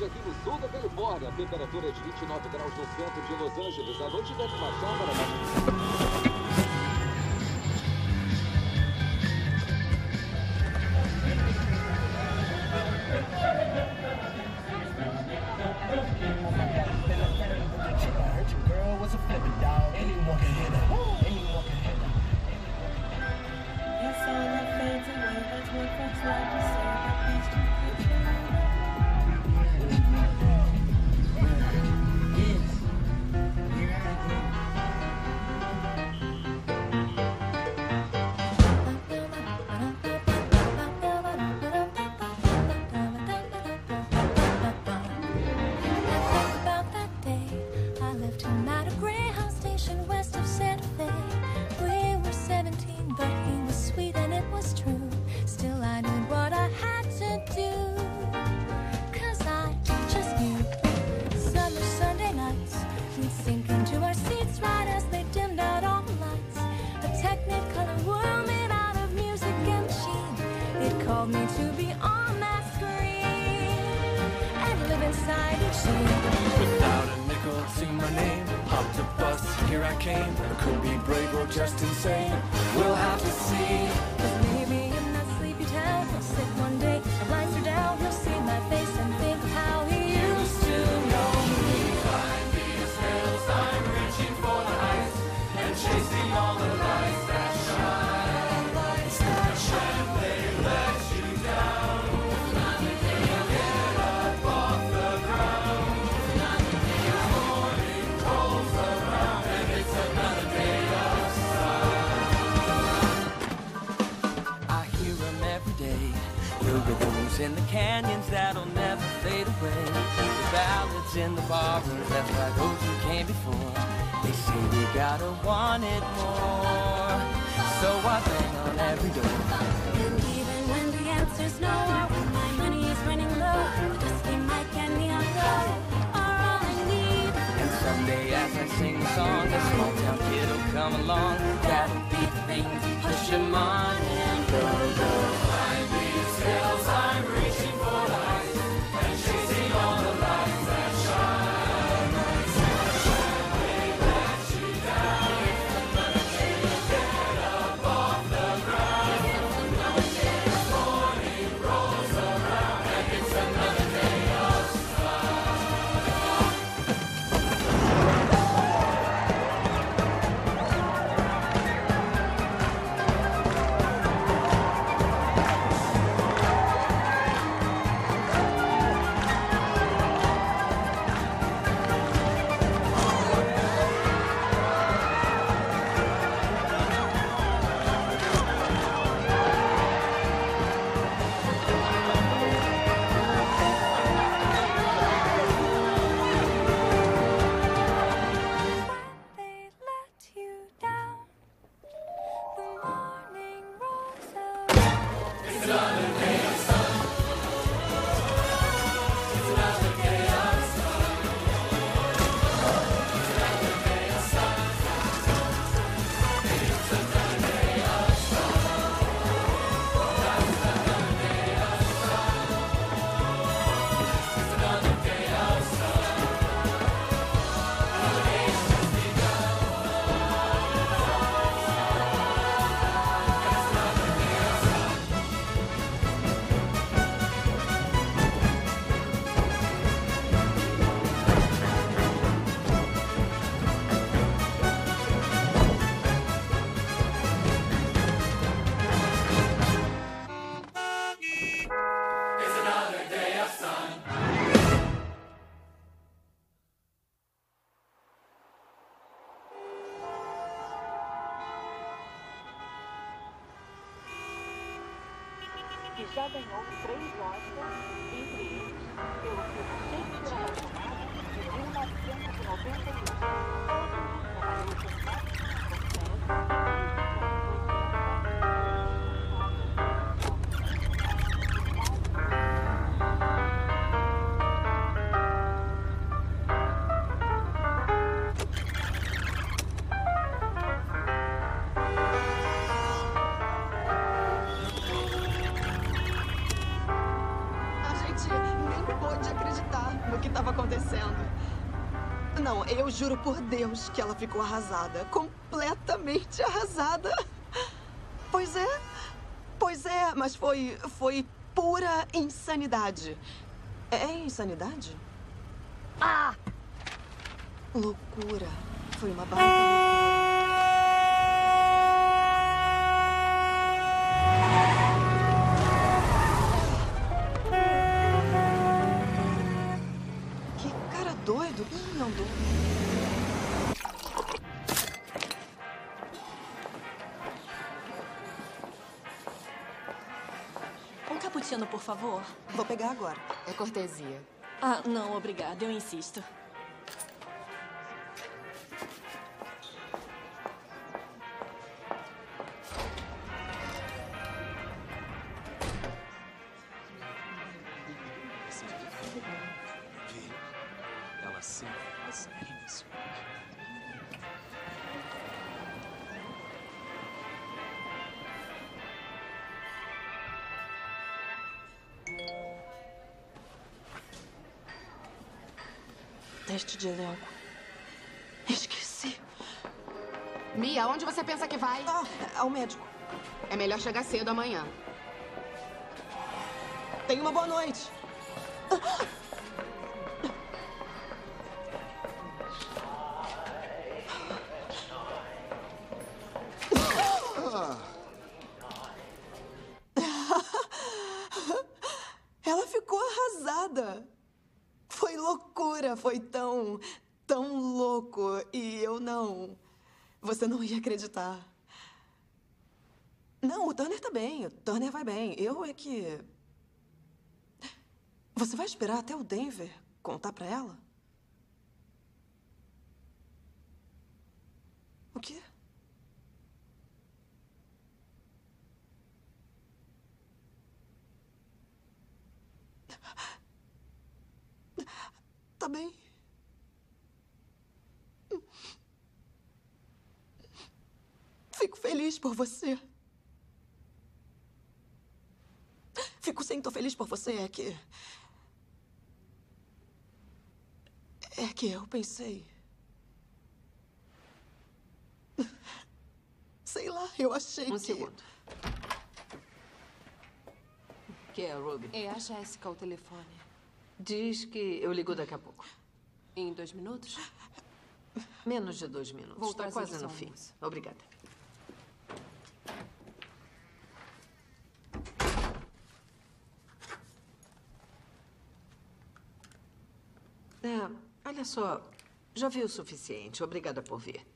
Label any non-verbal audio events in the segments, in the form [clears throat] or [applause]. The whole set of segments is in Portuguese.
Hoje, aqui no sul da Califórnia, a temperatura é de 29 graus no centro de Los Angeles. A noite deve baixar para... Eu juro por Deus que ela ficou arrasada. Completamente arrasada. Pois é. Pois é, mas foi. foi pura insanidade. É insanidade? Ah! Loucura. Foi uma baita cappuccino, por favor. Vou pegar agora. É cortesia. Ah, não, obrigada. Eu insisto. De elenco. Esqueci. Mia, onde você pensa que vai? Ah, ao médico. É melhor chegar cedo amanhã. Tenha uma boa noite. Ela loucura, foi tão, tão louco. E eu não. Você não ia acreditar. Não, o Turner tá bem. O Turner vai bem. Eu é que. Você vai esperar até o Denver contar pra ela? O quê? Tá bem. Fico feliz por você. Fico sim, tô feliz por você. É que. É que eu pensei. Sei lá, eu achei Um que. segundo. Que é, Ruby? É a Jéssica ao telefone. Diz que eu ligo daqui a pouco. Em dois minutos? Menos de dois minutos. Vou Está quase no fim. Obrigada. É, olha só. Já vi o suficiente. Obrigada por vir.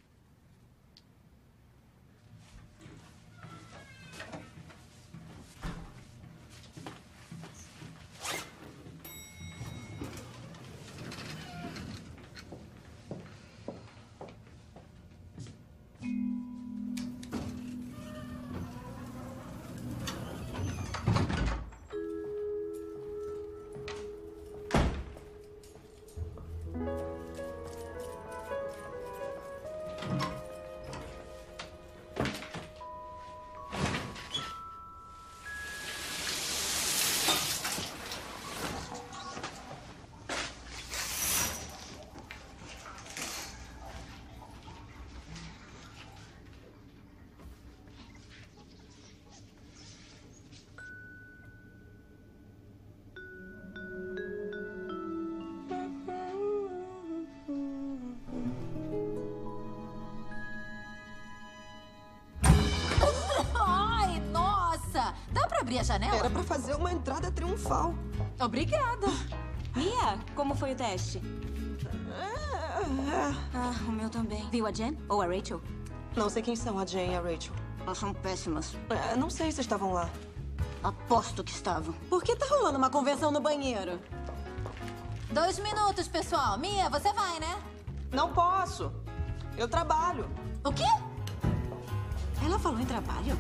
Fazer uma entrada triunfal. Obrigada. Mia, como foi o teste? Ah, o meu também. Viu a Jen ou a Rachel? Não sei quem são a Jane e a Rachel. Elas são péssimas. É, não sei se estavam lá. Aposto que estavam. Por que tá rolando uma convenção no banheiro? Dois minutos, pessoal. Mia, você vai, né? Não posso. Eu trabalho. O quê? Ela falou em trabalho?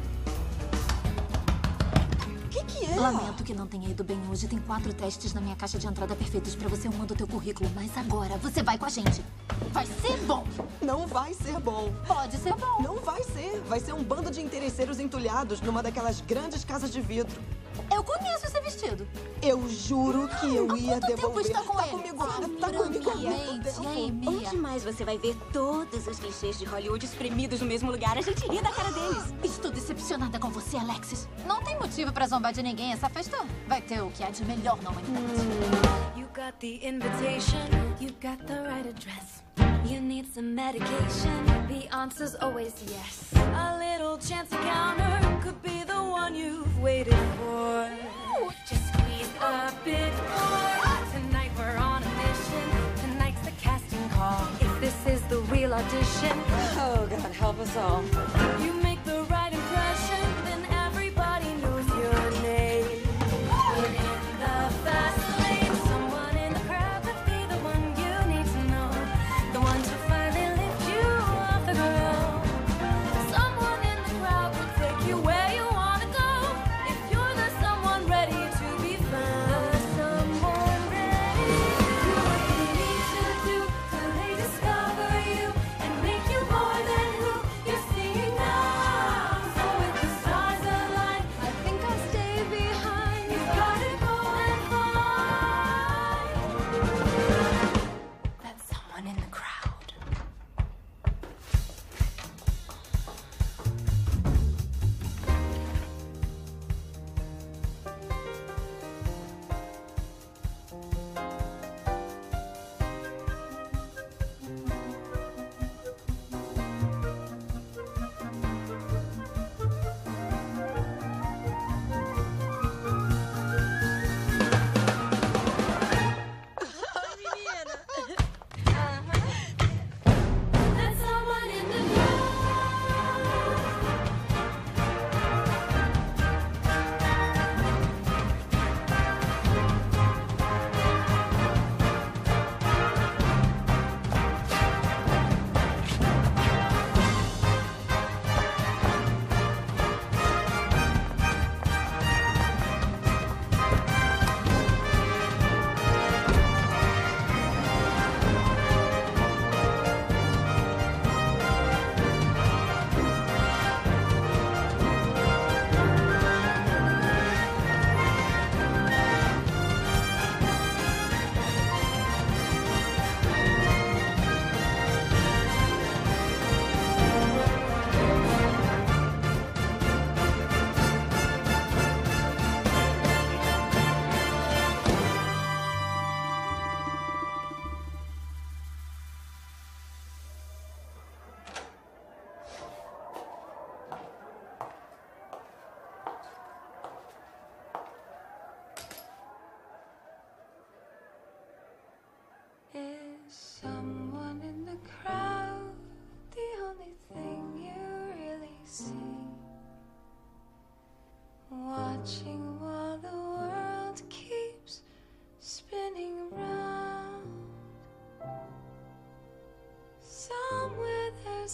É? Lamento que não tenha ido bem hoje. Tem quatro testes na minha caixa de entrada perfeitos pra você. Eu mando o teu currículo. Mas agora você vai com a gente. Vai ser bom. Não vai ser bom. Pode ser bom. Não vai ser. Vai ser um bando de interesseiros entulhados numa daquelas grandes casas de vidro. Eu conheço esse vestido. Eu juro que eu Há ia quanto tempo devolver. está com tá ele? comigo, Sim, tá comigo. E aí, Mia? Onde mais você vai ver todos os clichês de Hollywood espremidos no mesmo lugar? A gente ri da cara deles. Estou decepcionada com você, Alexis. Não tem motivo pra zombar de ninguém. Essa festa vai ter o que há de melhor na humanidade. You got the invitation, you got the right address. You need some medication, the answer's always yes. A little chance encounter could be the one you've waited for. Just squeeze a bit more. Tonight we're on a mission. Tonight's the casting call. If this is the real audition, Oh, God, help us all. you make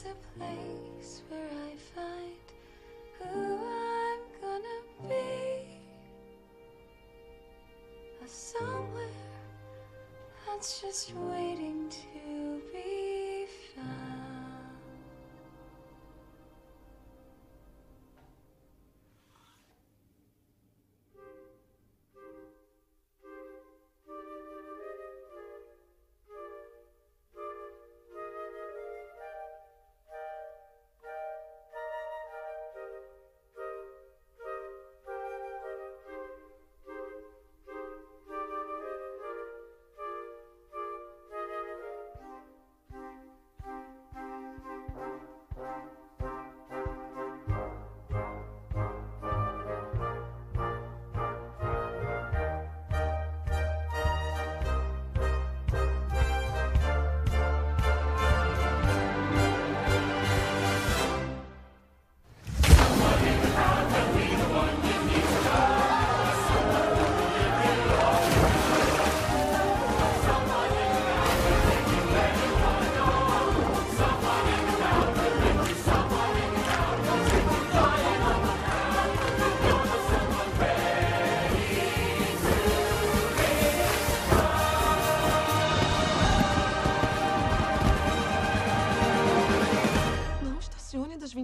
A place where I find who I'm gonna be. A somewhere that's just waiting to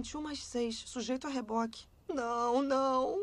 21 mais 6, sujeito a reboque. Não, não.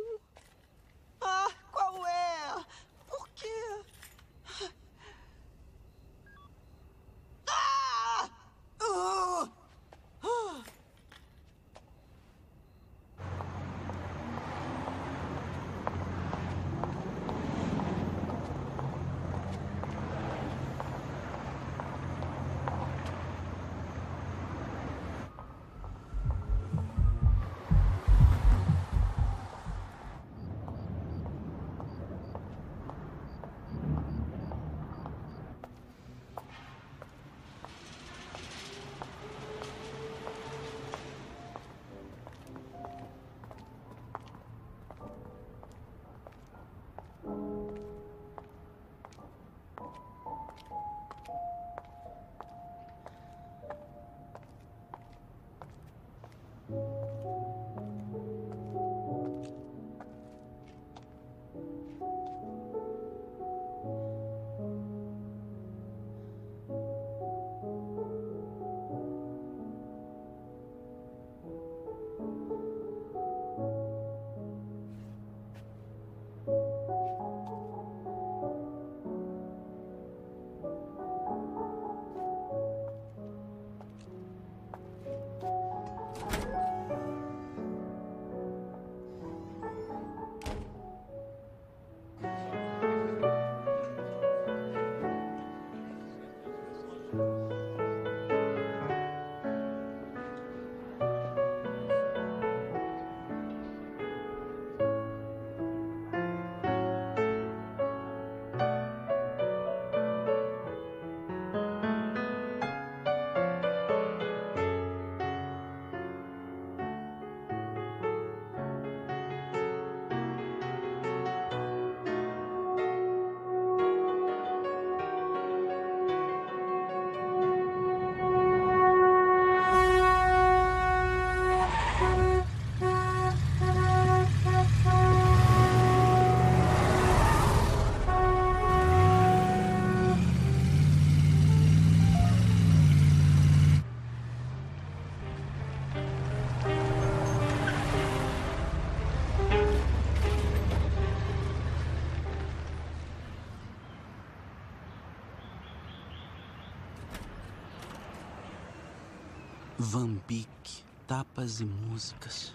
Vambique, tapas e músicas.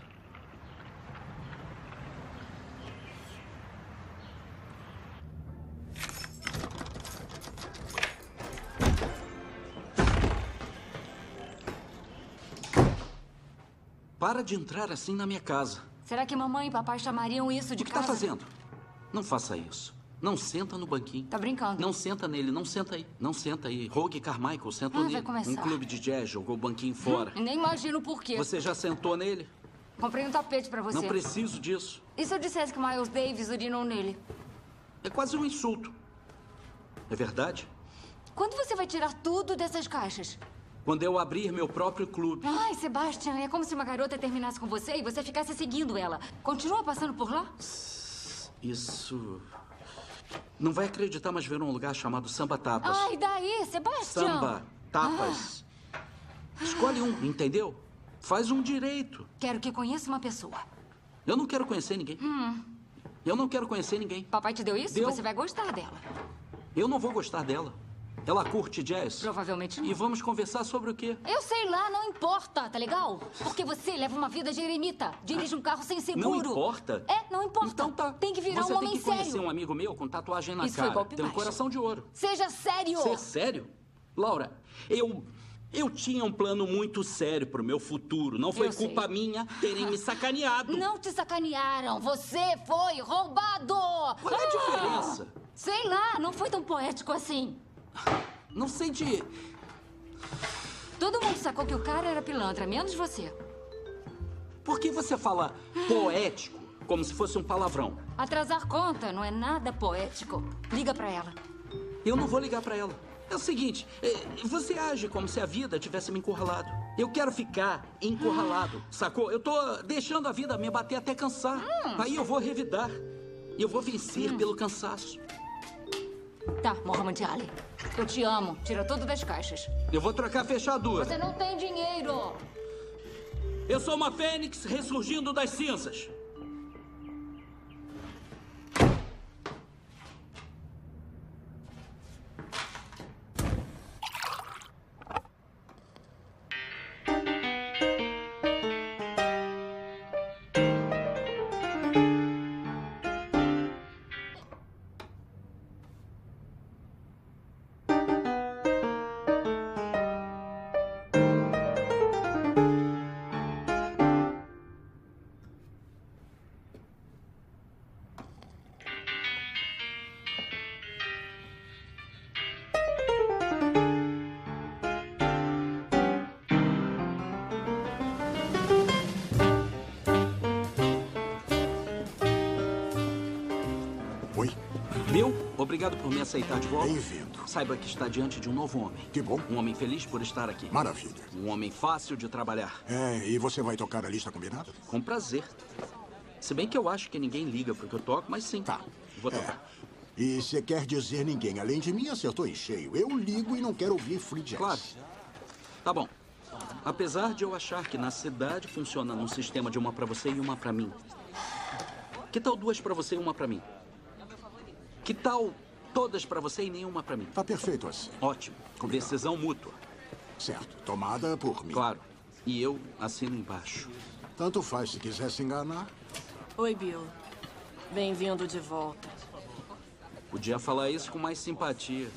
Para de entrar assim na minha casa. Será que mamãe e papai chamariam isso de O que casa? tá fazendo? Não faça isso. Não senta no banquinho. Tá brincando? Não senta nele, não senta aí. Não senta aí. Rogue Carmichael sentou Ah, vai nele. começar. Um clube de jazz jogou o banquinho fora. Nem imagino por quê. Você já sentou nele? Comprei um tapete pra você. Não preciso disso. E se eu dissesse que Miles Davis urinou nele? É quase um insulto. É verdade? Quando você vai tirar tudo dessas caixas? Quando eu abrir meu próprio clube. Ai, Sebastian, é como se uma garota terminasse com você e você ficasse seguindo ela. Continua passando por lá? Isso. Não vai acreditar, mas ver um lugar chamado Samba Tapas. Ai, daí, Sebastian? Samba Tapas. Escolhe um, entendeu? Faz um direito. Quero que conheça uma pessoa. Eu não quero conhecer ninguém. Hum, Eu não quero conhecer ninguém. papai te deu isso? Deu. Você vai gostar dela. Eu não vou gostar dela. Ela curte jazz. Provavelmente não. E vamos conversar sobre o quê? Eu sei lá, não importa, tá legal? Porque você leva uma vida de eremita. Dirige um carro sem seguro. Não importa. É, não importa. Então tá. Tem que virar Você um homem tem que conhecer sério. um amigo meu com tatuagem na Isso foi cara. golpe Tem um baixo. coração de ouro. Seja sério. Ser sério? Laura, eu. Eu tinha um plano muito sério pro meu futuro. Não foi Eu sei. culpa minha terem me [laughs] sacaneado. Não te sacanearam. Você foi roubado. Qual é a diferença? Sei lá, não foi tão poético assim. Não sei de. Todo mundo sacou que o cara era pilantra, menos você. Por que você fala poético como se fosse um palavrão? Atrasar conta não é nada poético. Liga pra ela. Eu não vou ligar pra ela. É o seguinte, é, você age como se a vida tivesse me encurralado. Eu quero ficar encurralado, sacou? Eu tô deixando a vida me bater até cansar. Aí eu vou revidar. Eu vou vencer pelo cansaço. Tá, Mohamed Ali. Eu te amo. Tira tudo das caixas. Eu vou trocar a fechadura. Você não tem dinheiro. Eu sou uma fênix ressurgindo das cinzas. Obrigado por me aceitar de volta. Bem-vindo. Saiba que está diante de um novo homem. Que bom. Um homem feliz por estar aqui. Maravilha. Um homem fácil de trabalhar. É, e você vai tocar a lista combinada? Com prazer. Se bem que eu acho que ninguém liga pro que eu toco, mas sim. Tá. Vou tocar. E você quer dizer ninguém além de mim acertou em cheio. Eu ligo e não quero ouvir free jazz. Claro. Tá bom. Apesar de eu achar que na cidade funciona num sistema de uma pra você e uma pra mim. Que tal duas pra você e uma pra mim? Que tal todas pra você e nenhuma pra mim? Tá perfeito assim. Ótimo. Decisão mútua. Certo. Tomada por mim. Claro. E eu assino embaixo. Tanto faz se quiser se enganar. Oi, Bill. Bem-vindo de volta. Podia falar isso com mais simpatia.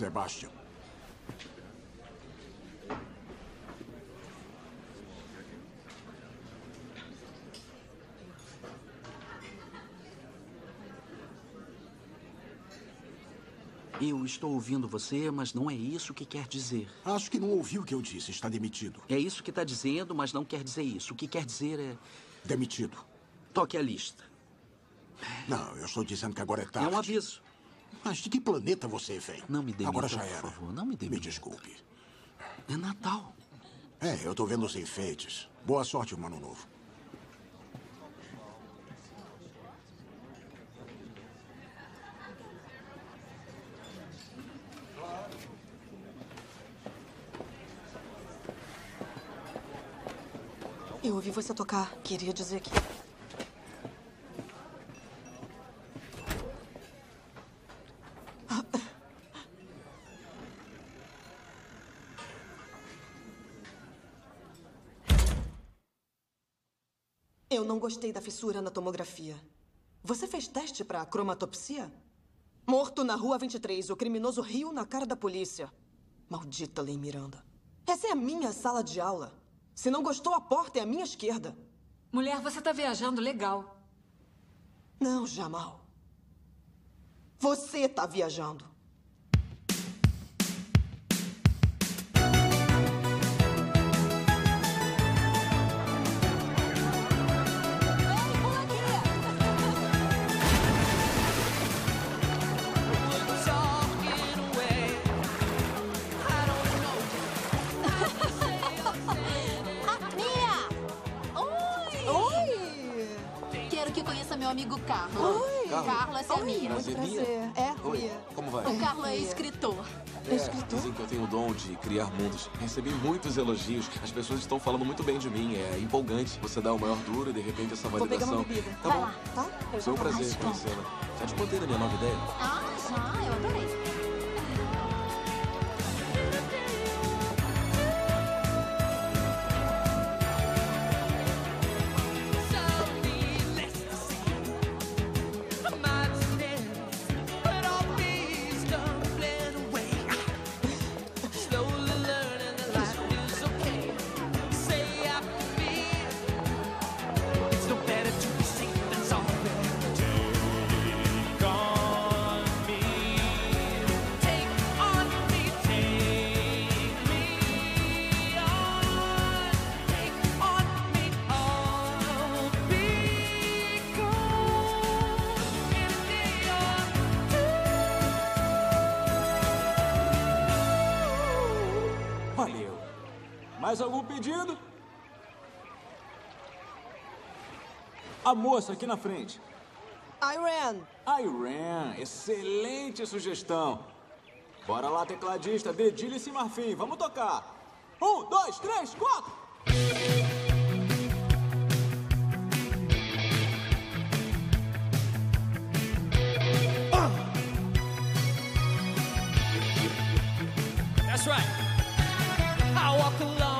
Sebastian. Eu estou ouvindo você, mas não é isso que quer dizer. Acho que não ouviu o que eu disse. Está demitido. É isso que está dizendo, mas não quer dizer isso. O que quer dizer é. Demitido. Toque a lista. Não, eu estou dizendo que agora é tarde. É um aviso. Mas de que planeta você vem? Não me demita, Agora já por era. favor. Não me demita. Me desculpe. É Natal. É, eu tô vendo os enfeites. Boa sorte, um ano novo. Eu ouvi você tocar. Queria dizer que. Eu não gostei da fissura na tomografia. Você fez teste pra cromatopsia? Morto na rua 23, o criminoso riu na cara da polícia. Maldita Lei Miranda. Essa é a minha sala de aula. Se não gostou, a porta é à minha esquerda. Mulher, você tá viajando legal. Não, Jamal. Você tá viajando. Oi! Carlos, essa é a Oi, Mia. muito prazer. É, Oi, Mia. como vai? O Carlos é escritor. É, dizem que eu tenho o dom de criar mundos. Recebi muitos elogios. As pessoas estão falando muito bem de mim. É empolgante. Você dá o maior duro e de repente essa Vou pegar uma validação. bebida. Tá Vai bom. lá, tá? Foi um prazer conhecê-la. Já te contei da minha nova ideia? Ah, já, Mais algum pedido? A moça aqui na frente. Iran. Iran, excelente sugestão. Bora lá, tecladista, dedilha esse marfim. Vamos tocar. Um, dois, três, quatro. That's right. I walk along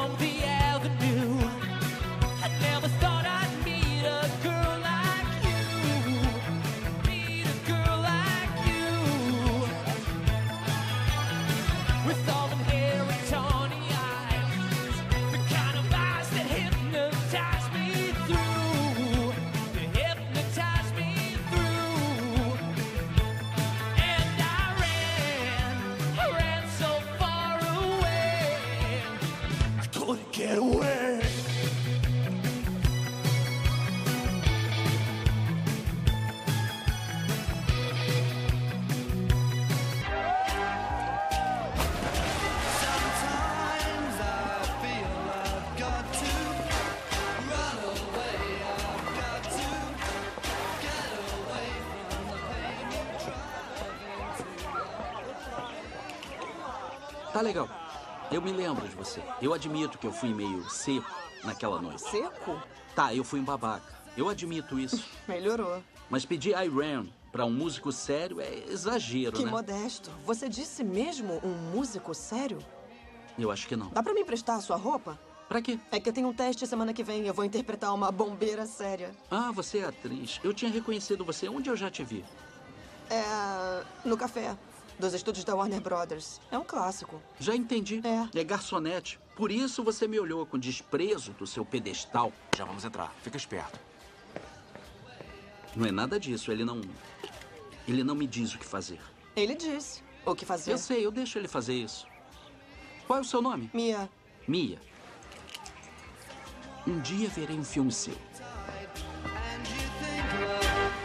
você. Eu admito que eu fui meio seco naquela noite. Seco? Tá, eu fui um babaca. Eu admito isso. [laughs] Melhorou. Mas pedir Iran pra um músico sério é exagero, Que né? modesto. Você disse mesmo um músico sério? Eu acho que não. Dá pra me emprestar a sua roupa? Pra quê? É que eu tenho um teste semana que vem. Eu vou interpretar uma bombeira séria. Ah, você é atriz. Eu tinha reconhecido você. Onde eu já te vi? É. no café. Dos estúdios da Warner Brothers. É um clássico. Já entendi. É. É garçonete. Por isso você me olhou com desprezo do seu pedestal. Já vamos entrar. Fica esperto. Não é nada disso. Ele não. Ele não me diz o que fazer. Ele disse o que fazer. Eu sei, eu deixo ele fazer isso. Qual é o seu nome? Mia. Mia. Um dia verei um filme seu.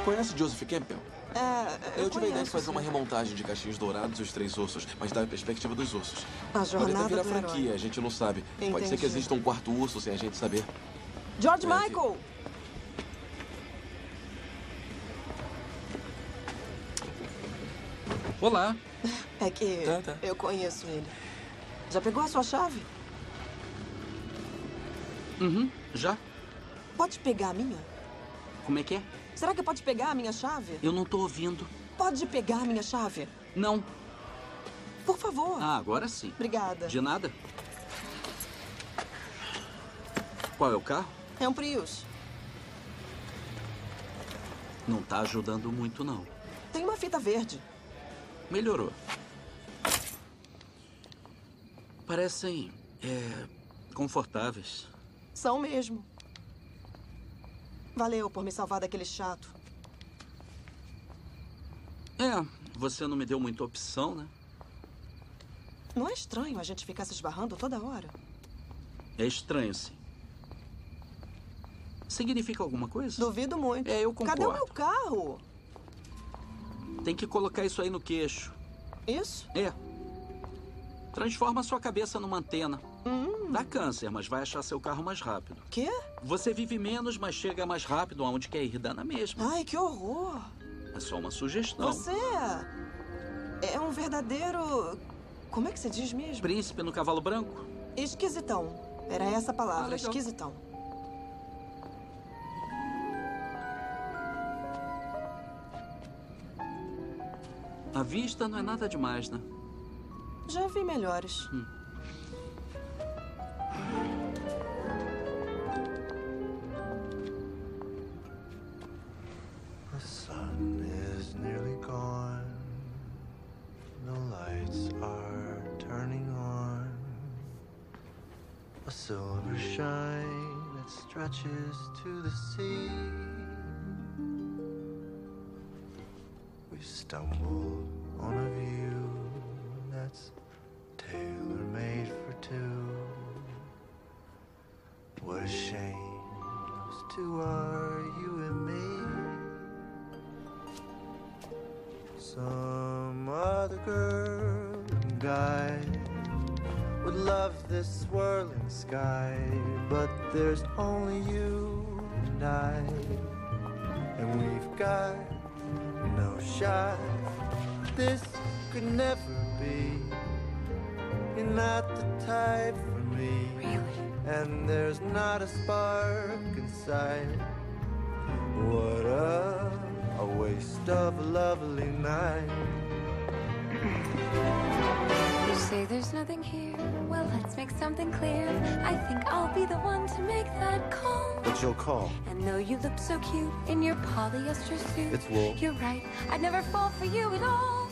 Conhece Joseph Campbell? É. Eu, tive a ideia de fazer uma remontagem de Caixinhos Dourados e os Três Ursos, mas da perspectiva dos ursos. A Pode até jornada virar do franquia, herói. a gente não sabe. Pode ser Entendi. que exista um quarto urso sem a gente saber. George É, Michael! Olá. É que Tá, tá. eu conheço ele. Já pegou a sua chave? Uhum, já. Pode pegar a minha? Como é que é? Será que pode pegar a minha chave? Eu não tô ouvindo. Pode pegar a minha chave? Não. Por favor. Ah, agora sim. Obrigada. De nada. Qual é o carro? É um Prius. Não tá ajudando muito, não. Tem uma fita verde. Melhorou. Parecem. É. confortáveis. São mesmo. Valeu por me salvar daquele chato. É, você não me deu muita opção, né? Não é estranho a gente ficar se esbarrando toda hora? É estranho, sim. Significa alguma coisa? Duvido muito. É, eu concordo. Cadê o meu carro? Tem que colocar isso aí no queixo. Isso? É. Transforma sua cabeça numa antena. Hum. Dá câncer, mas vai achar seu carro mais rápido. Quê? Você vive menos, mas chega mais rápido aonde quer ir. Dá na mesma. Ai, que horror. É só uma sugestão. Você é um verdadeiro. Como é que se diz mesmo? Príncipe no cavalo branco? Esquisitão. Era essa a palavra, Ah, esquisitão. A vista não é nada demais, né? Já vi melhores. Hum. To the sea. We stumble on a view that's tailor made for two. What a shame those two are you and me. Some other girl and guy would love this swirling sky, but there's only you and and we've got no shot. This could never be. You're not the type for me. Really? And there's not a spark inside. What a, a waste of a lovely night. You say there's nothing here. Well, let's make something clear. I think I'll be the one to make that call. But you'll call. And though you look so cute in your polyester suit, It's wool. You're right. I'd never fall for you at all.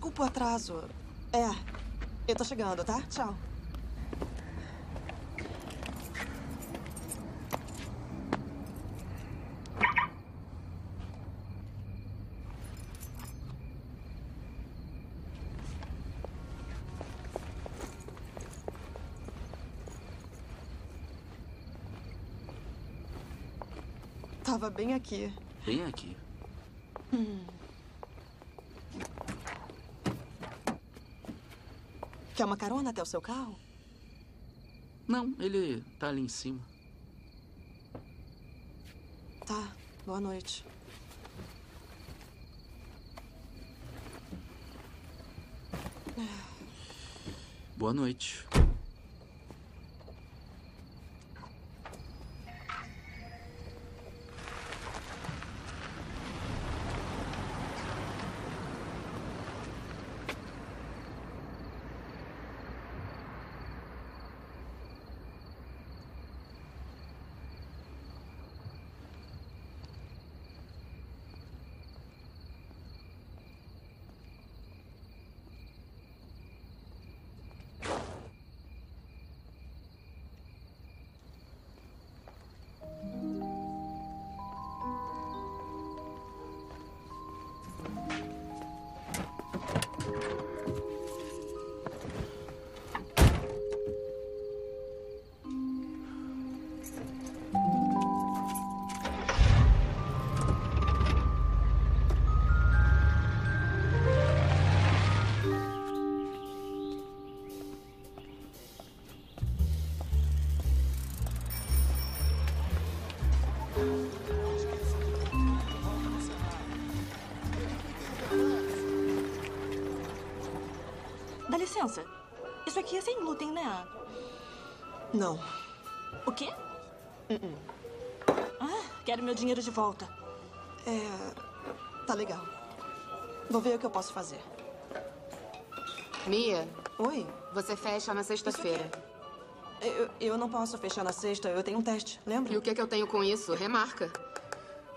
Desculpa o atraso. É, eu tô chegando, tá? Tchau. Tava bem aqui. Bem aqui. Hum. Quer uma carona até o seu carro? Não, ele tá ali em cima. Tá, boa noite. Boa noite. Não. O quê? Ah, quero meu dinheiro de volta. É. Tá legal. Vou ver o que eu posso fazer. Mia. Oi. Você fecha na sexta-feira. Eu, eu não posso fechar na sexta, eu tenho um teste, lembra? E o que, que eu tenho com isso? Remarca.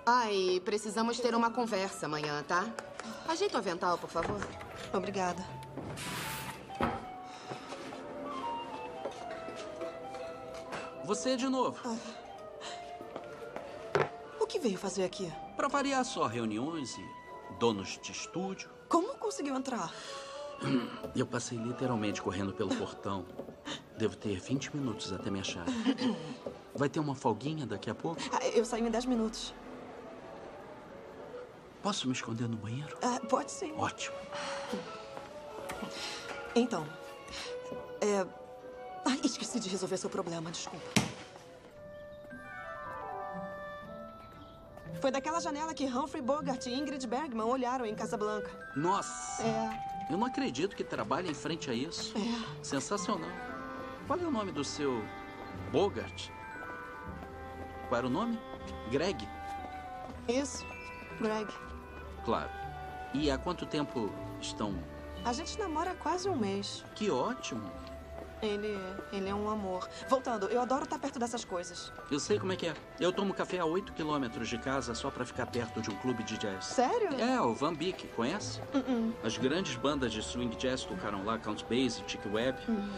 Ai, precisamos ter uma conversa amanhã, tá? Ajeita o avental, por favor. Obrigada. Você de novo. O que veio fazer aqui? Pra variar só reuniões e donos de estúdio. Como conseguiu entrar? Eu passei literalmente correndo pelo portão. Devo ter 20 minutos até me achar. Vai ter uma folguinha daqui a pouco? Ah, eu saio em 10 minutos. Posso me esconder no banheiro? Ah, pode sim. Ótimo. Então. É. Esqueci de resolver seu problema, desculpa. Foi daquela janela que Humphrey Bogart e Ingrid Bergman olharam em Casablanca. Nossa! É. Eu não acredito que trabalhe em frente a isso. É. Sensacional. Qual é o nome do seu Bogart? Qual era o nome? Greg? Isso, Greg. Claro. E há quanto tempo estão. A gente namora há quase um mês. Que ótimo. Ele, ele é um amor. Voltando, eu adoro estar perto dessas coisas. Eu sei como é que é. Eu tomo café a 8 quilômetros de casa só pra ficar perto de um clube de jazz. Sério? É, o Van Beek, conhece? Uh-uh. As grandes bandas de swing jazz tocaram lá, Count Basie, Chick Webb. Hum.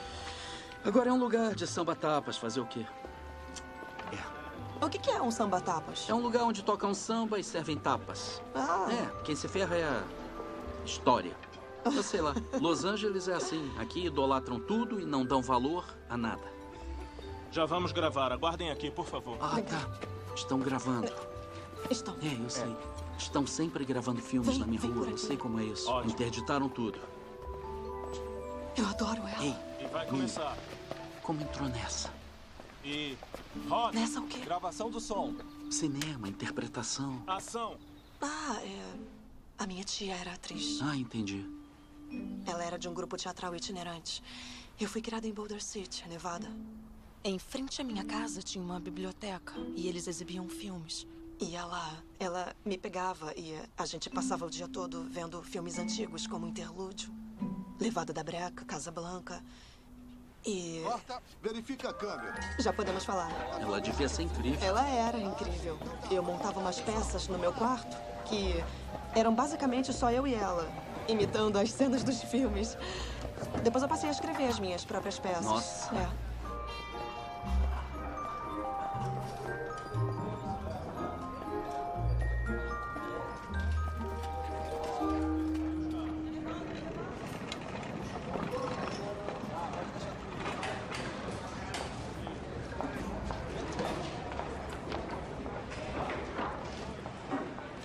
Agora é um lugar de samba tapas, fazer o quê? O que, que é um samba tapas? É um lugar onde tocam samba e servem tapas. Ah. É, quem se ferra é a história. Eu sei lá, Los Angeles é assim. Aqui idolatram tudo e não dão valor a nada. Já vamos gravar. Aguardem aqui, por favor. Ah, tá. Estão gravando. Estão. É, eu sei. Estão sempre gravando filmes Vem, na minha rua. Eu sei como é isso. Ótimo. Interditaram tudo. Eu adoro ela. Ei, E vai começar. como entrou nessa? E. Roda. Nessa o quê? Gravação do som. Cinema, interpretação. Ação. Ah, é. A minha tia era atriz. Ah, entendi. Ela era de um grupo teatral itinerante. Eu fui criada em Boulder City, Nevada. Em frente à minha casa tinha uma biblioteca e eles exibiam filmes. E ela, ela me pegava e a gente passava o dia todo vendo filmes antigos como Interlúdio, Levada da Breca, Casa Blanca. E Corta, verifica a câmera. já podemos falar. Ela devia ser incrível. Ela era incrível. Eu montava umas peças no meu quarto que eram basicamente só eu e ela, imitando as cenas dos filmes. Depois eu passei a escrever as minhas próprias peças. Nossa. É.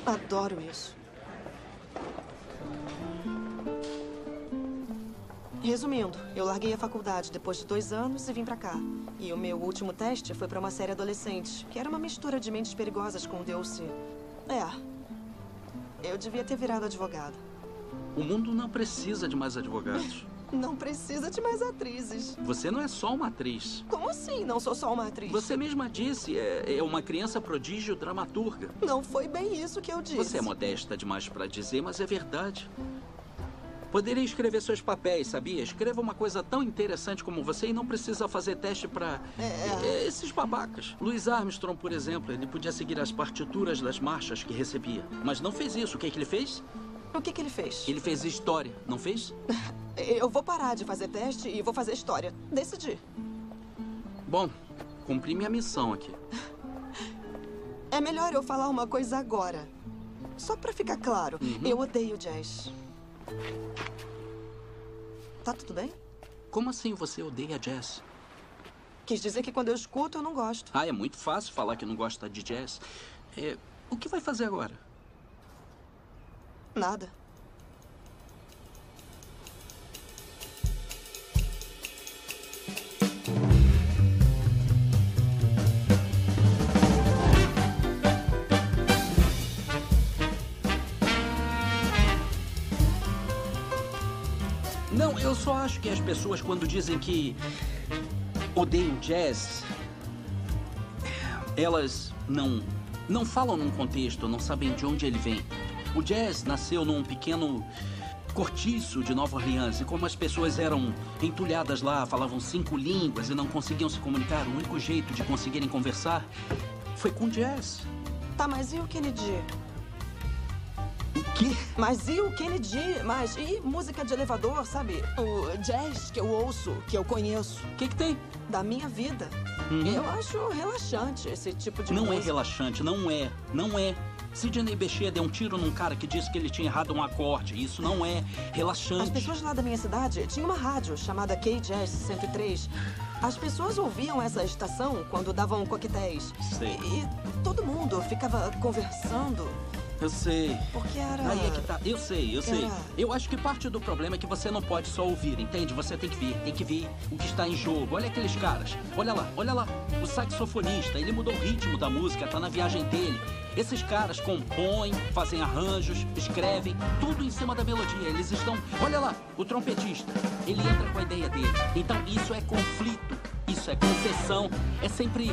Adoro isso. Resumindo, eu larguei a faculdade depois de dois anos e vim pra cá. E o meu último teste foi pra uma série adolescente, que era uma mistura de mentes perigosas com Deus É. Eu devia ter virado advogada. O mundo não precisa de mais advogados. [laughs] Não precisa de mais atrizes. Você não é só uma atriz. Como assim? Não sou só uma atriz. Você mesma disse, é, é uma criança prodígio dramaturga. Não foi bem isso que eu disse. Você é modesta demais pra dizer, mas é verdade. Poderia escrever seus papéis, sabia? Escreva uma coisa tão interessante como você e não precisa fazer teste pra é, esses babacas. Louis Armstrong, por exemplo, ele podia seguir as partituras das marchas que recebia, mas não fez isso. O que, que ele fez? O que, que ele fez? Ele fez história, não fez? [laughs] Eu vou parar de fazer teste e vou fazer história. Decidi. Bom, cumpri minha missão aqui. É melhor eu falar uma coisa agora. Só pra ficar claro, eu odeio jazz. Tá tudo bem? Como assim você odeia jazz? Quis dizer que quando eu escuto, eu não gosto. Ah, é muito fácil falar que não gosta de jazz. É, o que vai fazer agora? Nada. Não, eu só acho que as pessoas, quando dizem que odeiam jazz, elas não, não falam num contexto, não sabem de onde ele vem. O jazz nasceu num pequeno cortiço de Nova Orleans e como as pessoas eram entulhadas lá, falavam cinco línguas e não conseguiam se comunicar, o único jeito de conseguirem conversar foi com jazz. Tá, mas e o Kennedy? O quê? Mas e o Kennedy? Mas e música de elevador, sabe? O jazz que eu ouço, que eu conheço. O que, que tem? Da minha vida. Uhum. Eu acho relaxante esse tipo de Não é música. relaxante, não é, não é. Sidney Bechet deu um tiro num cara que disse que ele tinha errado um acorde. Isso não é relaxante. As pessoas lá da minha cidade tinham uma rádio chamada K-Jazz 103. As pessoas ouviam essa estação quando davam coquetéis. Sei. E, e todo mundo ficava conversando. Eu sei. Porque era. Aí é que tá. Eu sei, eu sei. Era- Eu acho que parte do problema é que você não pode só ouvir, entende? Você tem que ver, tem que ver o que está em jogo. Olha aqueles caras. Olha lá, olha lá. O saxofonista, ele mudou o ritmo da música, tá na viagem dele. Esses caras compõem, fazem arranjos, escrevem, tudo em cima da melodia. Eles estão. Olha lá, o trompetista. Ele entra com a ideia dele. Então isso é conflito, isso é concessão, é sempre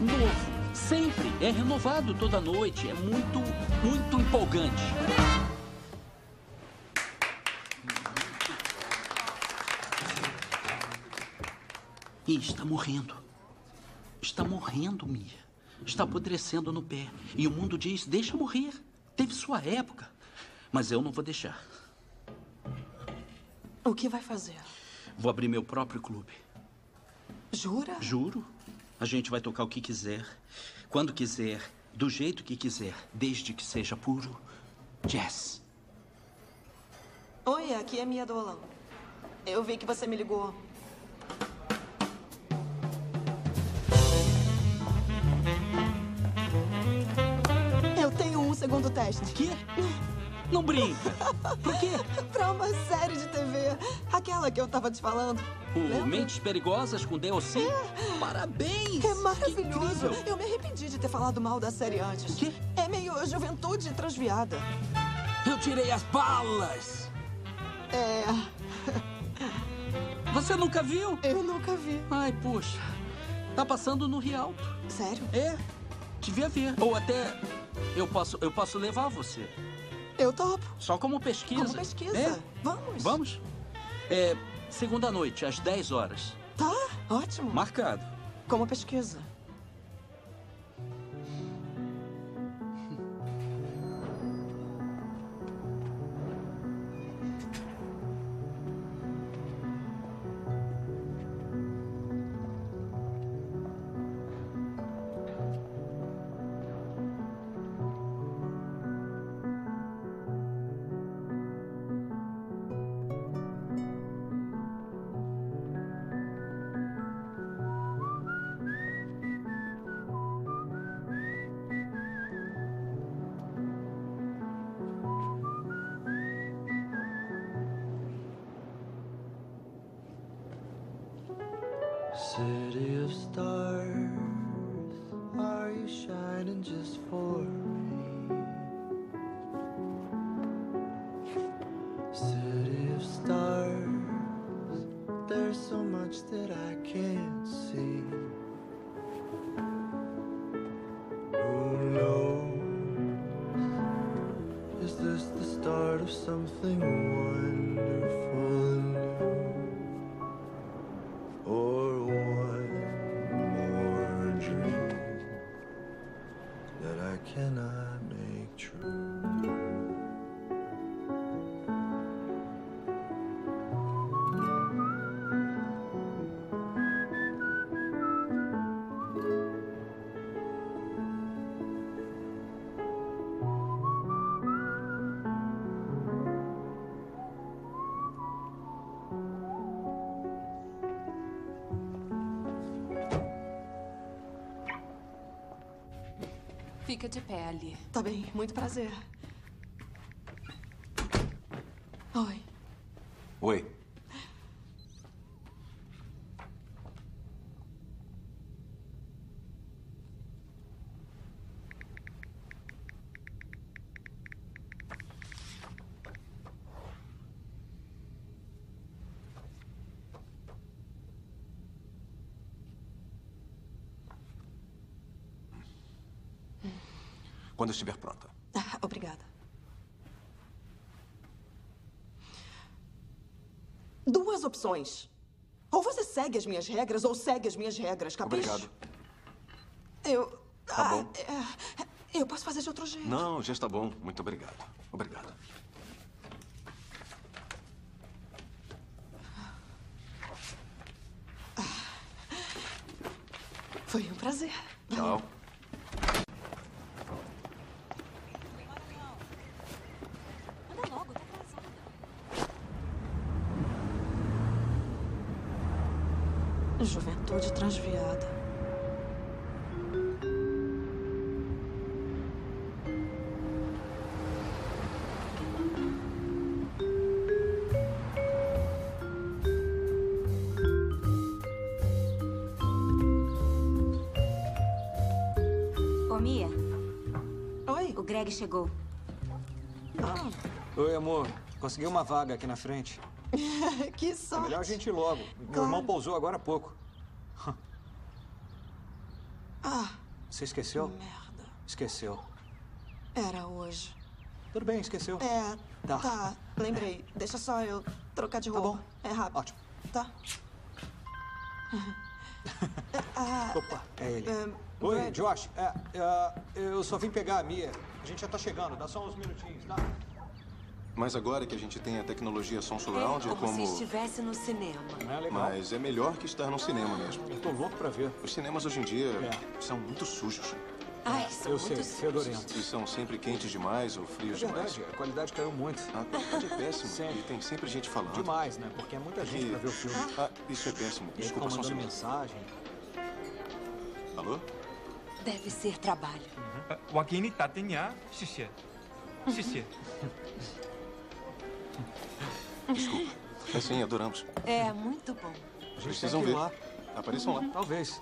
novo. Sempre. É renovado toda noite. É muito, muito empolgante. E está morrendo. Está morrendo, Mia. Está apodrecendo no pé. E o mundo diz: deixa morrer. Teve sua época. Mas eu não vou deixar. O que vai fazer? Vou abrir meu próprio clube. Jura? Juro. A gente vai tocar o que quiser, quando quiser, do jeito que quiser, desde que seja puro jazz. Oi, aqui é Mia Dolan. Eu vi que você me ligou. Eu tenho um segundo teste. Que? Não brinca. Por quê? [laughs] pra uma série de TV. Aquela que eu tava te falando. O Mentes Perigosas com DLC? Parabéns! É maravilhoso. Eu me arrependi de ter falado mal da série antes. Quê? É meio juventude transviada. Eu tirei as balas! É. [laughs] Você nunca viu? Eu nunca vi. Ai, puxa. Tá passando no Rialto. Sério? É. Devia ver. Ou até eu posso, eu posso levar você. Eu topo. Só como pesquisa. Como pesquisa. É. Vamos. Vamos? É, segunda noite, às 10 horas. Tá, ótimo. Marcado. Como pesquisa. Fica de pé ali. Tá bem, muito prazer. Oi. Oi. Quando estiver pronta. Ah, obrigada. Duas opções. Ou você segue as minhas regras, ou segue as minhas regras, capricho? Obrigado. Eu. Tá ah, bom. é, eu posso fazer de outro jeito. Não, já está bom. Muito obrigado. Obrigado. Foi um prazer. Tchau. Anda logo, tá atrasada. Juventude transviada. Ô, Mia. Oi. O Greg chegou. Oi, amor. Consegui uma vaga aqui na frente. [laughs] que É sorte. melhor a gente ir logo. Meu Claro. irmão pousou agora há pouco. Você esqueceu? merda. Esqueceu. Era hoje. Tudo bem, esqueceu. É, Tá. tá. Lembrei. Deixa só eu trocar de roupa. É rápido. Ótimo. Tá. [laughs] Ah, Opa, é ele. é, Oi, Greg. Josh. É, é, eu só vim pegar a Mia. A gente já tá chegando. Dá só uns minutinhos, tá? Mas agora que a gente tem a tecnologia som surround, é, como... como se estivesse no cinema. É Mas é melhor que estar no cinema mesmo. Eu tô louco para ver. Os cinemas hoje em dia é. são muito sujos. Ai, são Eu sei, fedorento. E são sempre quentes demais ou frios é verdade, demais. a qualidade caiu muito. Ah, tá, tá a qualidade é péssima. [laughs] Sempre. E tem sempre gente falando. Demais, né? Porque é muita gente para ver o filme. Ah, ah isso é péssimo. Desculpa, só um mensagem. Alô? Deve ser trabalho. Uhum. Uh, [laughs] Desculpa. É sim, adoramos. É muito bom. Precisam que ir ver. lá. Apareçam lá. Talvez.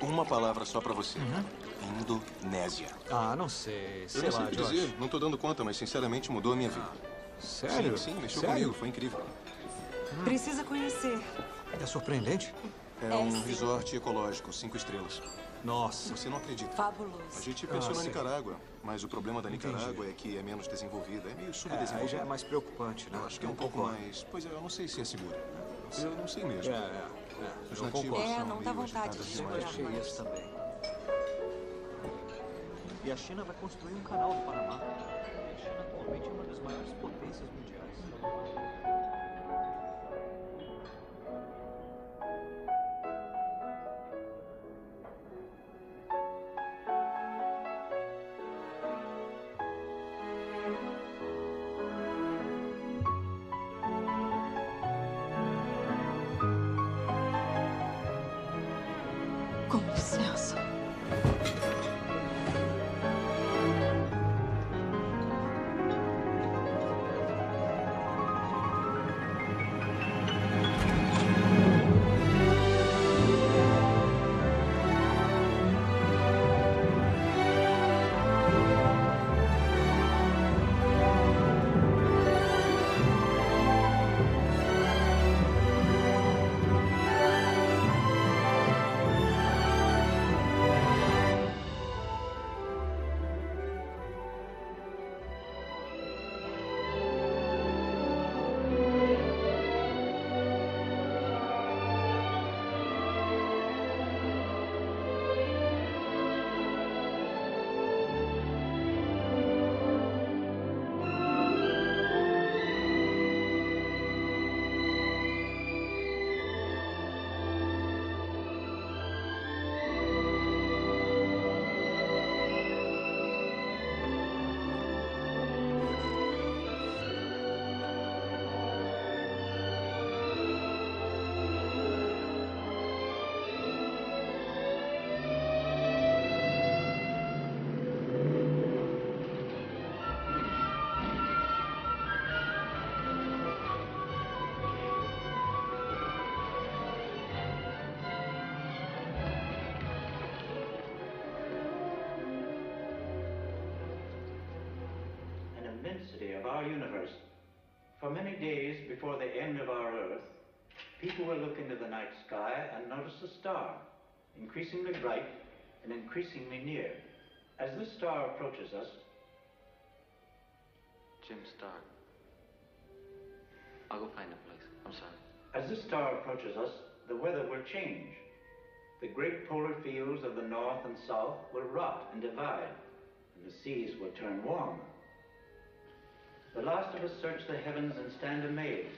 Uma palavra só pra você. Indonésia. Ah, não sei. Eu Sei não sei lá, o que dizer. Não tô dando conta, mas sinceramente mudou a minha vida. Sério? Sim, sim, mexeu Sério? comigo, foi incrível. Precisa conhecer. É surpreendente? É É, um sim. resort ecológico, cinco estrelas. Nossa. Você não acredita. Fabuloso. A gente pensou Ah, na. Nicarágua, mas o problema da Entendi. Nicarágua é que é menos desenvolvida, é meio É, subdesenvolvida. já é mais preocupante, né? Eu acho que é um Eu pouco mais... Pois é, eu não sei se é seguro. Eu não sei mesmo. É, é, é. Os Eu nativos. É, não dá vontade de. Eu achei isso também. E a China vai construir um canal do Panamá. A China atualmente é uma das maiores potências mundiais. Com licença. For many days before the end of our Earth, people will look into the night sky and notice a star, increasingly bright and increasingly near. As this star approaches us, Jim Stark. I'll go find a place. I'm sorry. as this star approaches us, the weather will change. The great polar fields of the north and south will rot and divide, and the seas will turn warm. The last of us search the heavens and stand amazed,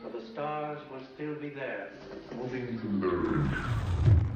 for the stars will still be there, moving through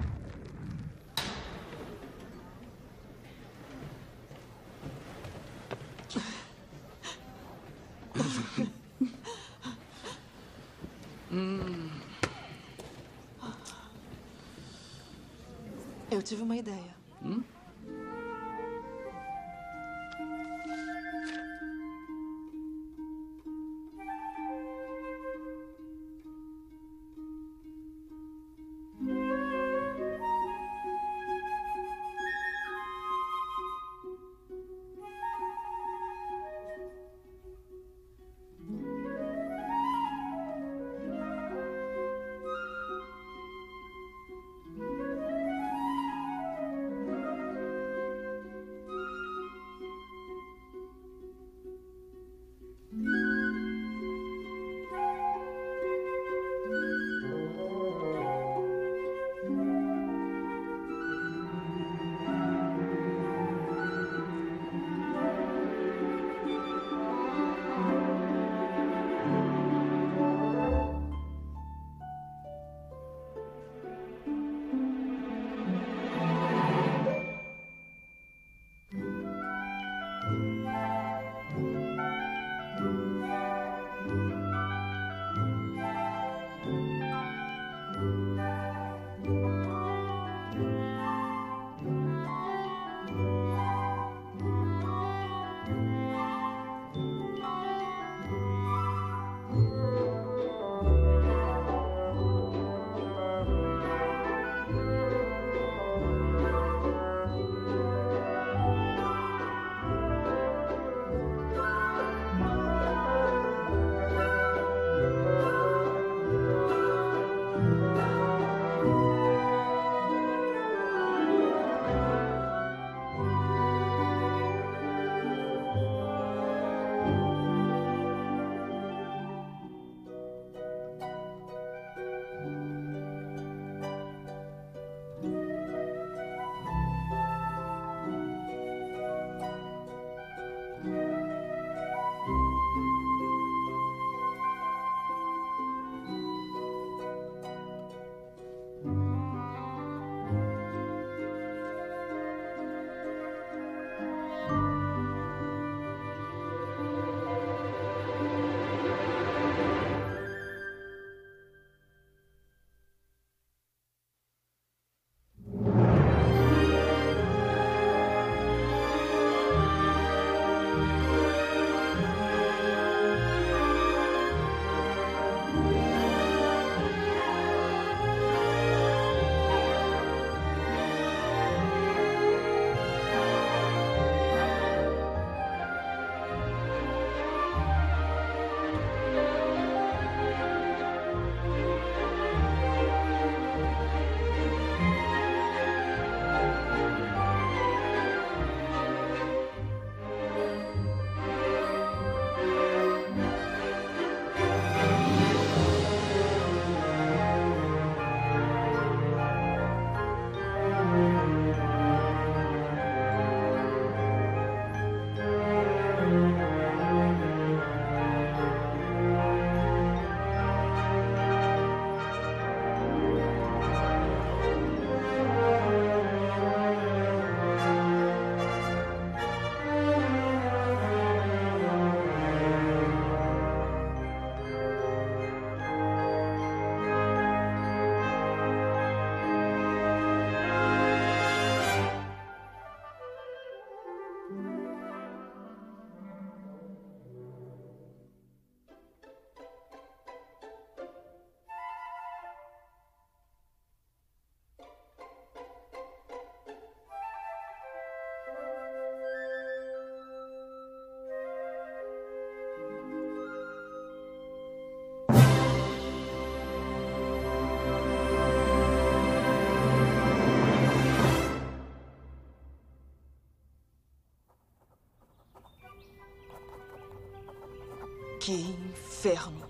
Que inferno.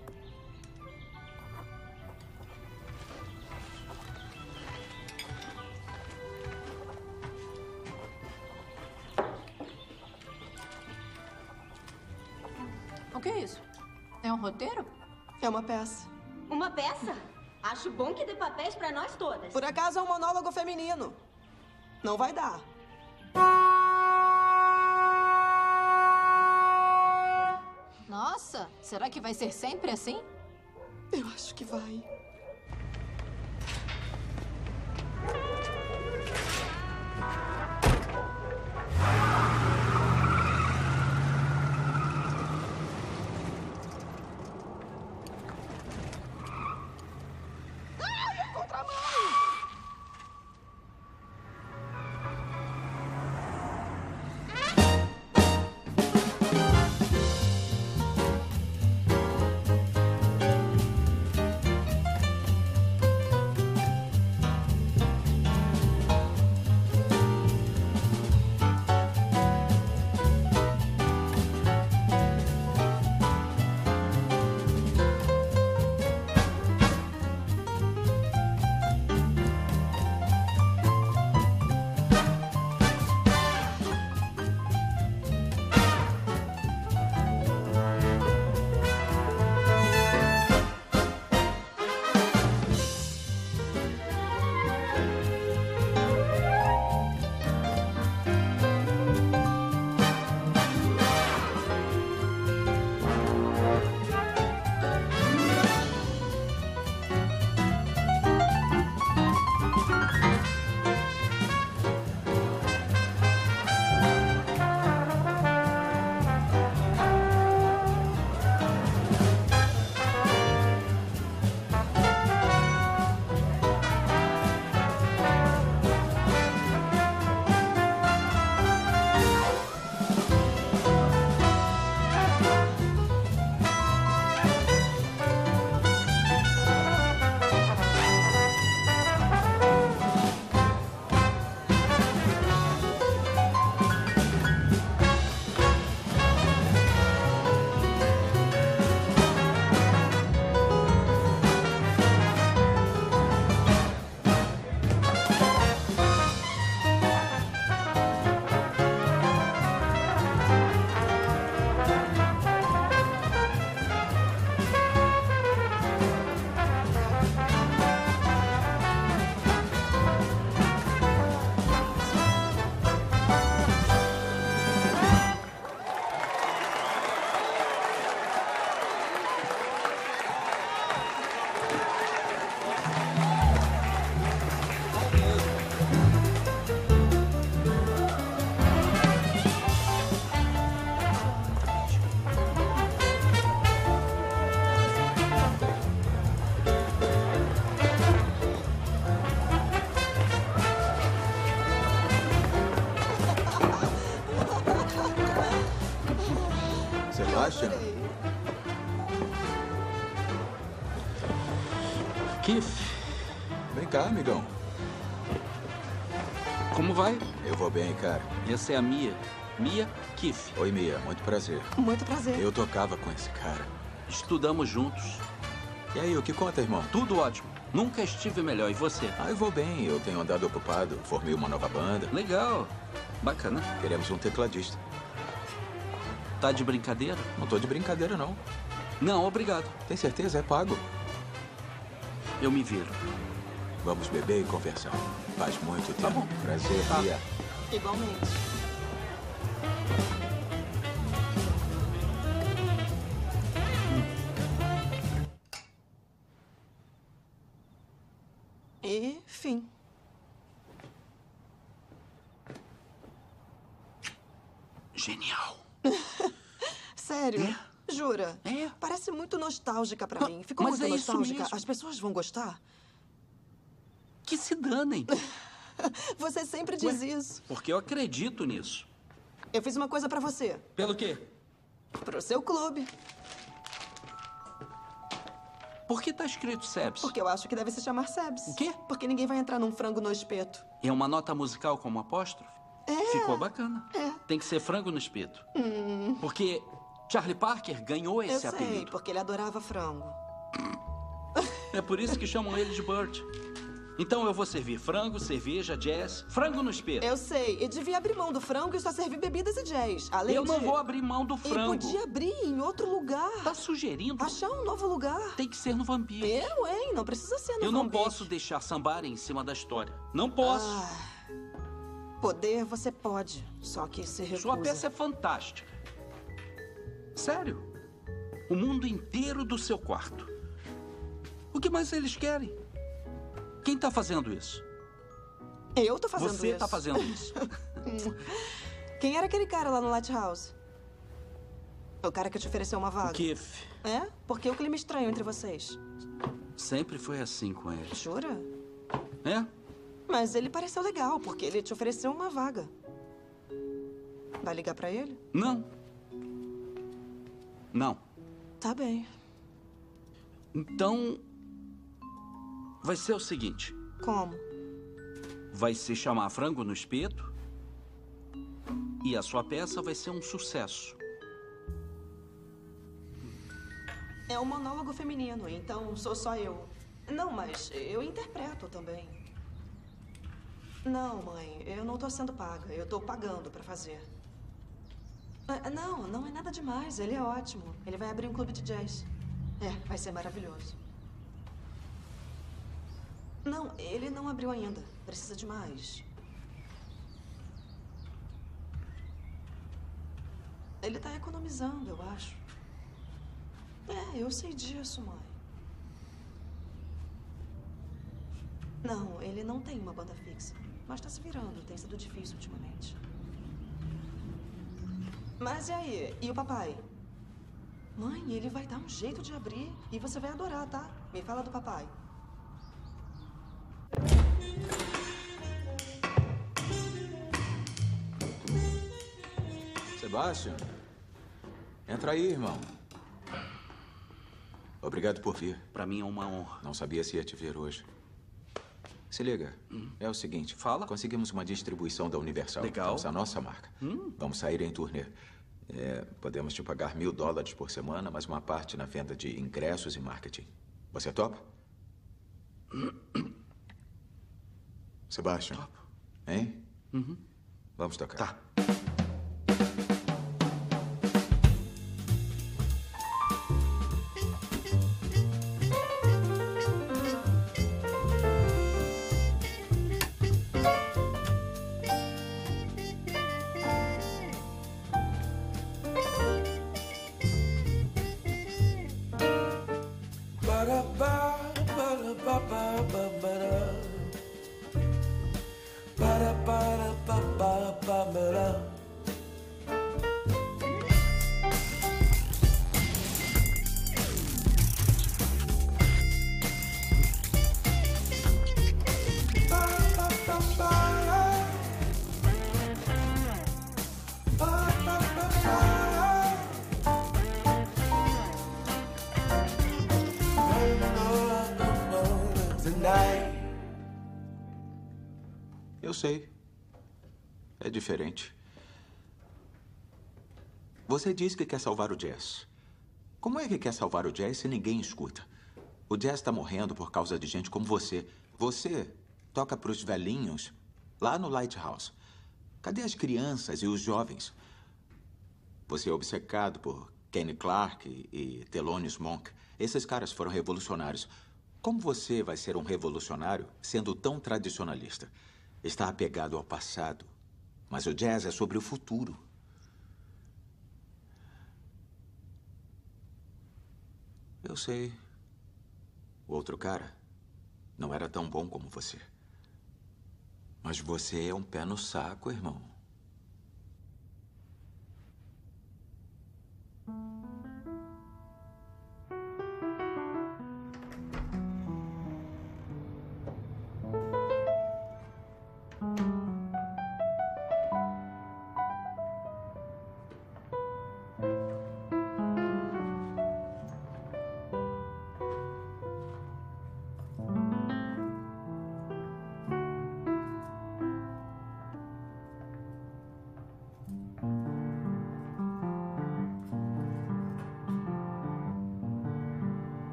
O que é isso? É um roteiro? É uma peça. Uma peça? Acho bom que dê papéis pra nós todas. Por acaso é um monólogo feminino. Não vai dar. Será que vai ser sempre assim? Eu acho que vai. Cara. Essa é a Mia. Mia Keith. Oi, Mia. Muito prazer. Muito prazer. Eu tocava com esse cara. Estudamos juntos. E aí, o que conta, irmão? Tudo ótimo. Nunca estive melhor. E você? Ah, eu vou bem. Eu tenho andado ocupado. Formei uma nova banda. Legal. Bacana. Queremos um tecladista. Tá de brincadeira? Não tô de brincadeira, não. Não, obrigado. Tem certeza? É pago. Eu me viro. Vamos beber e conversar. Faz muito tempo. Tá bom. Prazer, Tá. Mia. Igualmente. E fim. Genial. [laughs] Sério? Jura? É. Parece muito nostálgica pra mim. Ficou mas muito é nostálgica. As pessoas vão gostar? Que se danem. [laughs] [laughs] Você sempre diz isso. Porque eu acredito nisso. Eu fiz uma coisa pra você. Pelo quê? Pro seu clube. Por que tá escrito Sebs? Porque eu acho que deve se chamar Sebs. O quê? Porque ninguém vai entrar num frango no espeto. É uma nota musical como apóstrofe? É. Ficou bacana. É. Tem que ser frango no espeto. Hum. Porque Charlie Parker ganhou esse Eu sei, apelido. porque ele adorava frango. É por isso que chamam ele de Burt. Então eu vou servir frango, cerveja, jazz, frango no espeto. Eu sei, e devia abrir mão do frango e só servir bebidas e jazz. Além Eu de... não vou abrir mão do frango. E podia abrir em outro lugar. Tá sugerindo? Achar um novo lugar. Tem que ser no vampiro. Eu, hein? Não precisa ser no Eu não posso deixar sambar em cima da história. Não posso. Ah, poder você pode, só que se recusa. Sua peça é fantástica. Sério. O mundo inteiro do seu quarto. O que mais eles querem? Quem tá fazendo isso? Eu tô fazendo Você isso. tá fazendo isso. [laughs] Quem era aquele cara lá no Lighthouse? O cara que te ofereceu uma vaga. Keith. É? Por que o clima estranho entre vocês? Sempre foi assim com ele. Jura? É? Mas ele pareceu legal, porque ele te ofereceu uma vaga. Vai ligar pra ele? Não. Não. Tá bem. Então. Vai ser o seguinte: Como? vai se chamar Frango no Espeto. E a sua peça vai ser um sucesso. É um monólogo feminino, então sou só eu. Não, mas eu interpreto também. Não, mãe, eu não tô sendo paga. Eu tô pagando pra fazer. Ah, Não, não é nada demais. Ele é ótimo. Ele vai abrir um clube de jazz. É, vai ser maravilhoso. Não, ele não abriu ainda. Precisa de mais. Ele tá economizando, eu acho. É, eu sei disso, mãe. Não, ele não tem uma banda fixa. Mas tá se virando. Tem sido difícil ultimamente. Mas e aí? E o papai? Mãe, ele vai dar um jeito de abrir. E você vai adorar, tá? Me fala do papai. Sebastian, entra aí, irmão. Obrigado por vir. Pra mim é uma honra. Não sabia se ia te ver hoje. Se liga, é o seguinte. Fala. Conseguimos uma distribuição da Universal. Legal. Temos a nossa marca. Hum. Vamos sair em turnê. É, podemos te pagar mil dólares por semana, mas uma parte na venda de ingressos e marketing. Você topa? [clears throat] Sebastian. Hein? Uhum. Vamos tocar. Tá. Você diz que quer salvar o jazz. Como é que quer salvar o jazz se ninguém escuta? O jazz está morrendo por causa de gente como você. Você toca para os velhinhos lá no Lighthouse. Cadê as crianças e os jovens? Você é obcecado por Kenny Clark e, Thelonious Monk. Esses caras foram revolucionários. Como você vai ser um revolucionário sendo tão tradicionalista? Está apegado ao passado. Mas o jazz é sobre o futuro. Eu sei. O outro cara não era tão bom como você. Mas você é um pé no saco, irmão.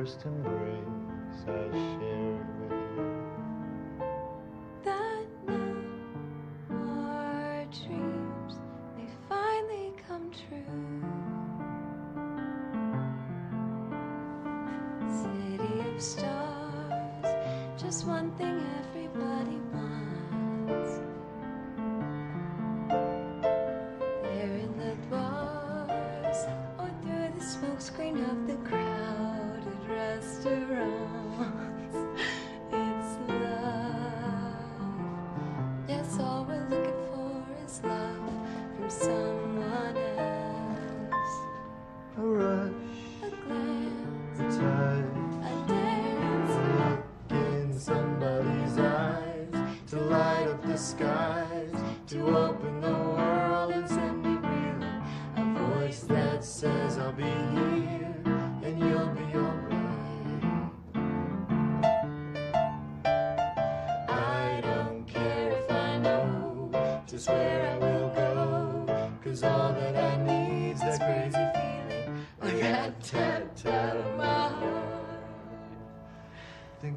first embrace I share with you. That now our dreams may finally come true. City of stars, just one thing after.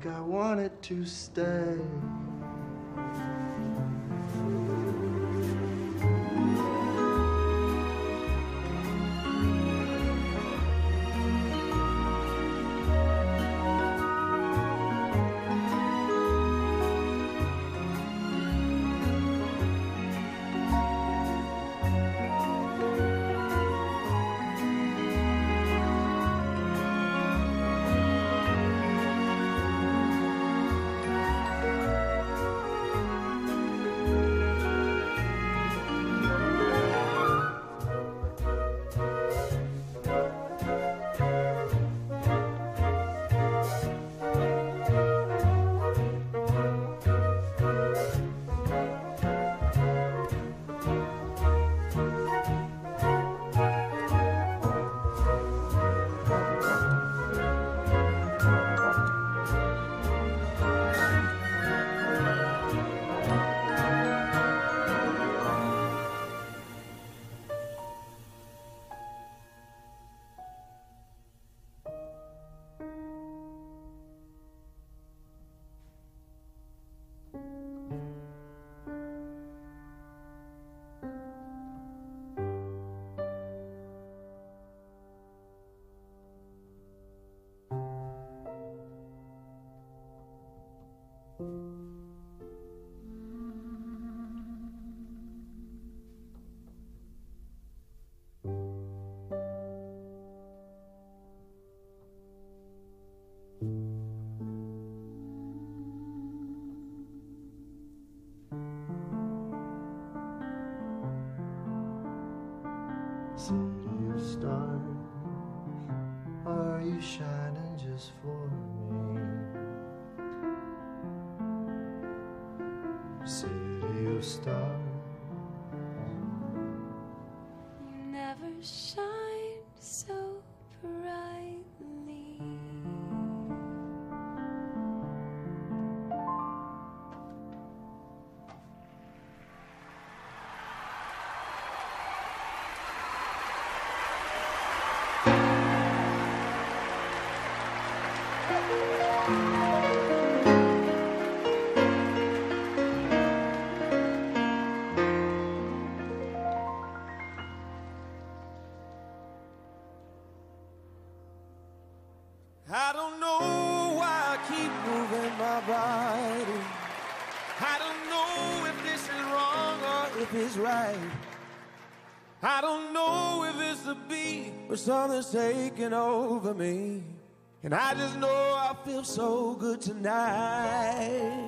I wanted to stay. is for me. City of stars, you never shine. something's taking over me. And I just know I feel so good tonight.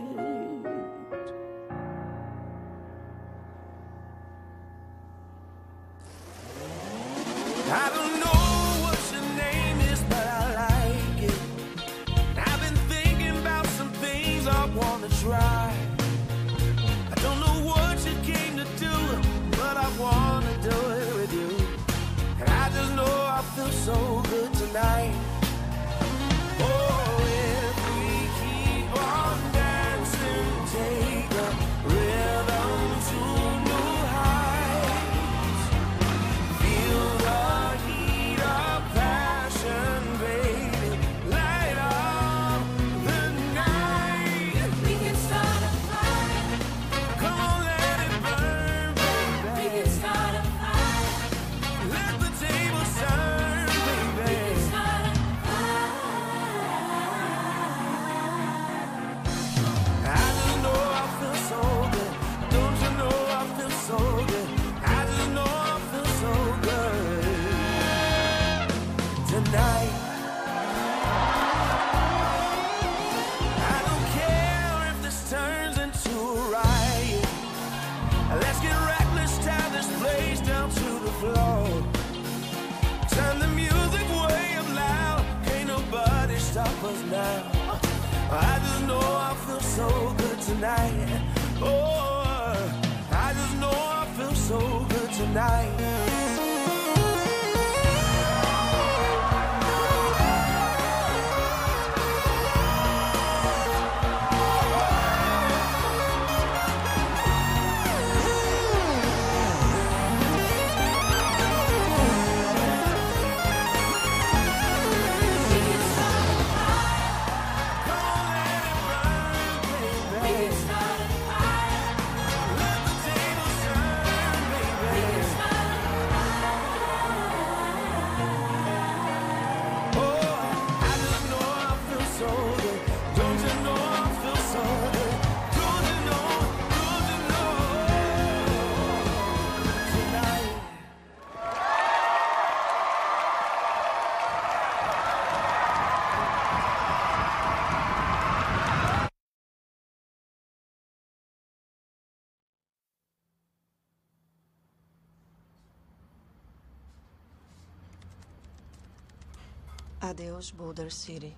Adeus, Boulder City.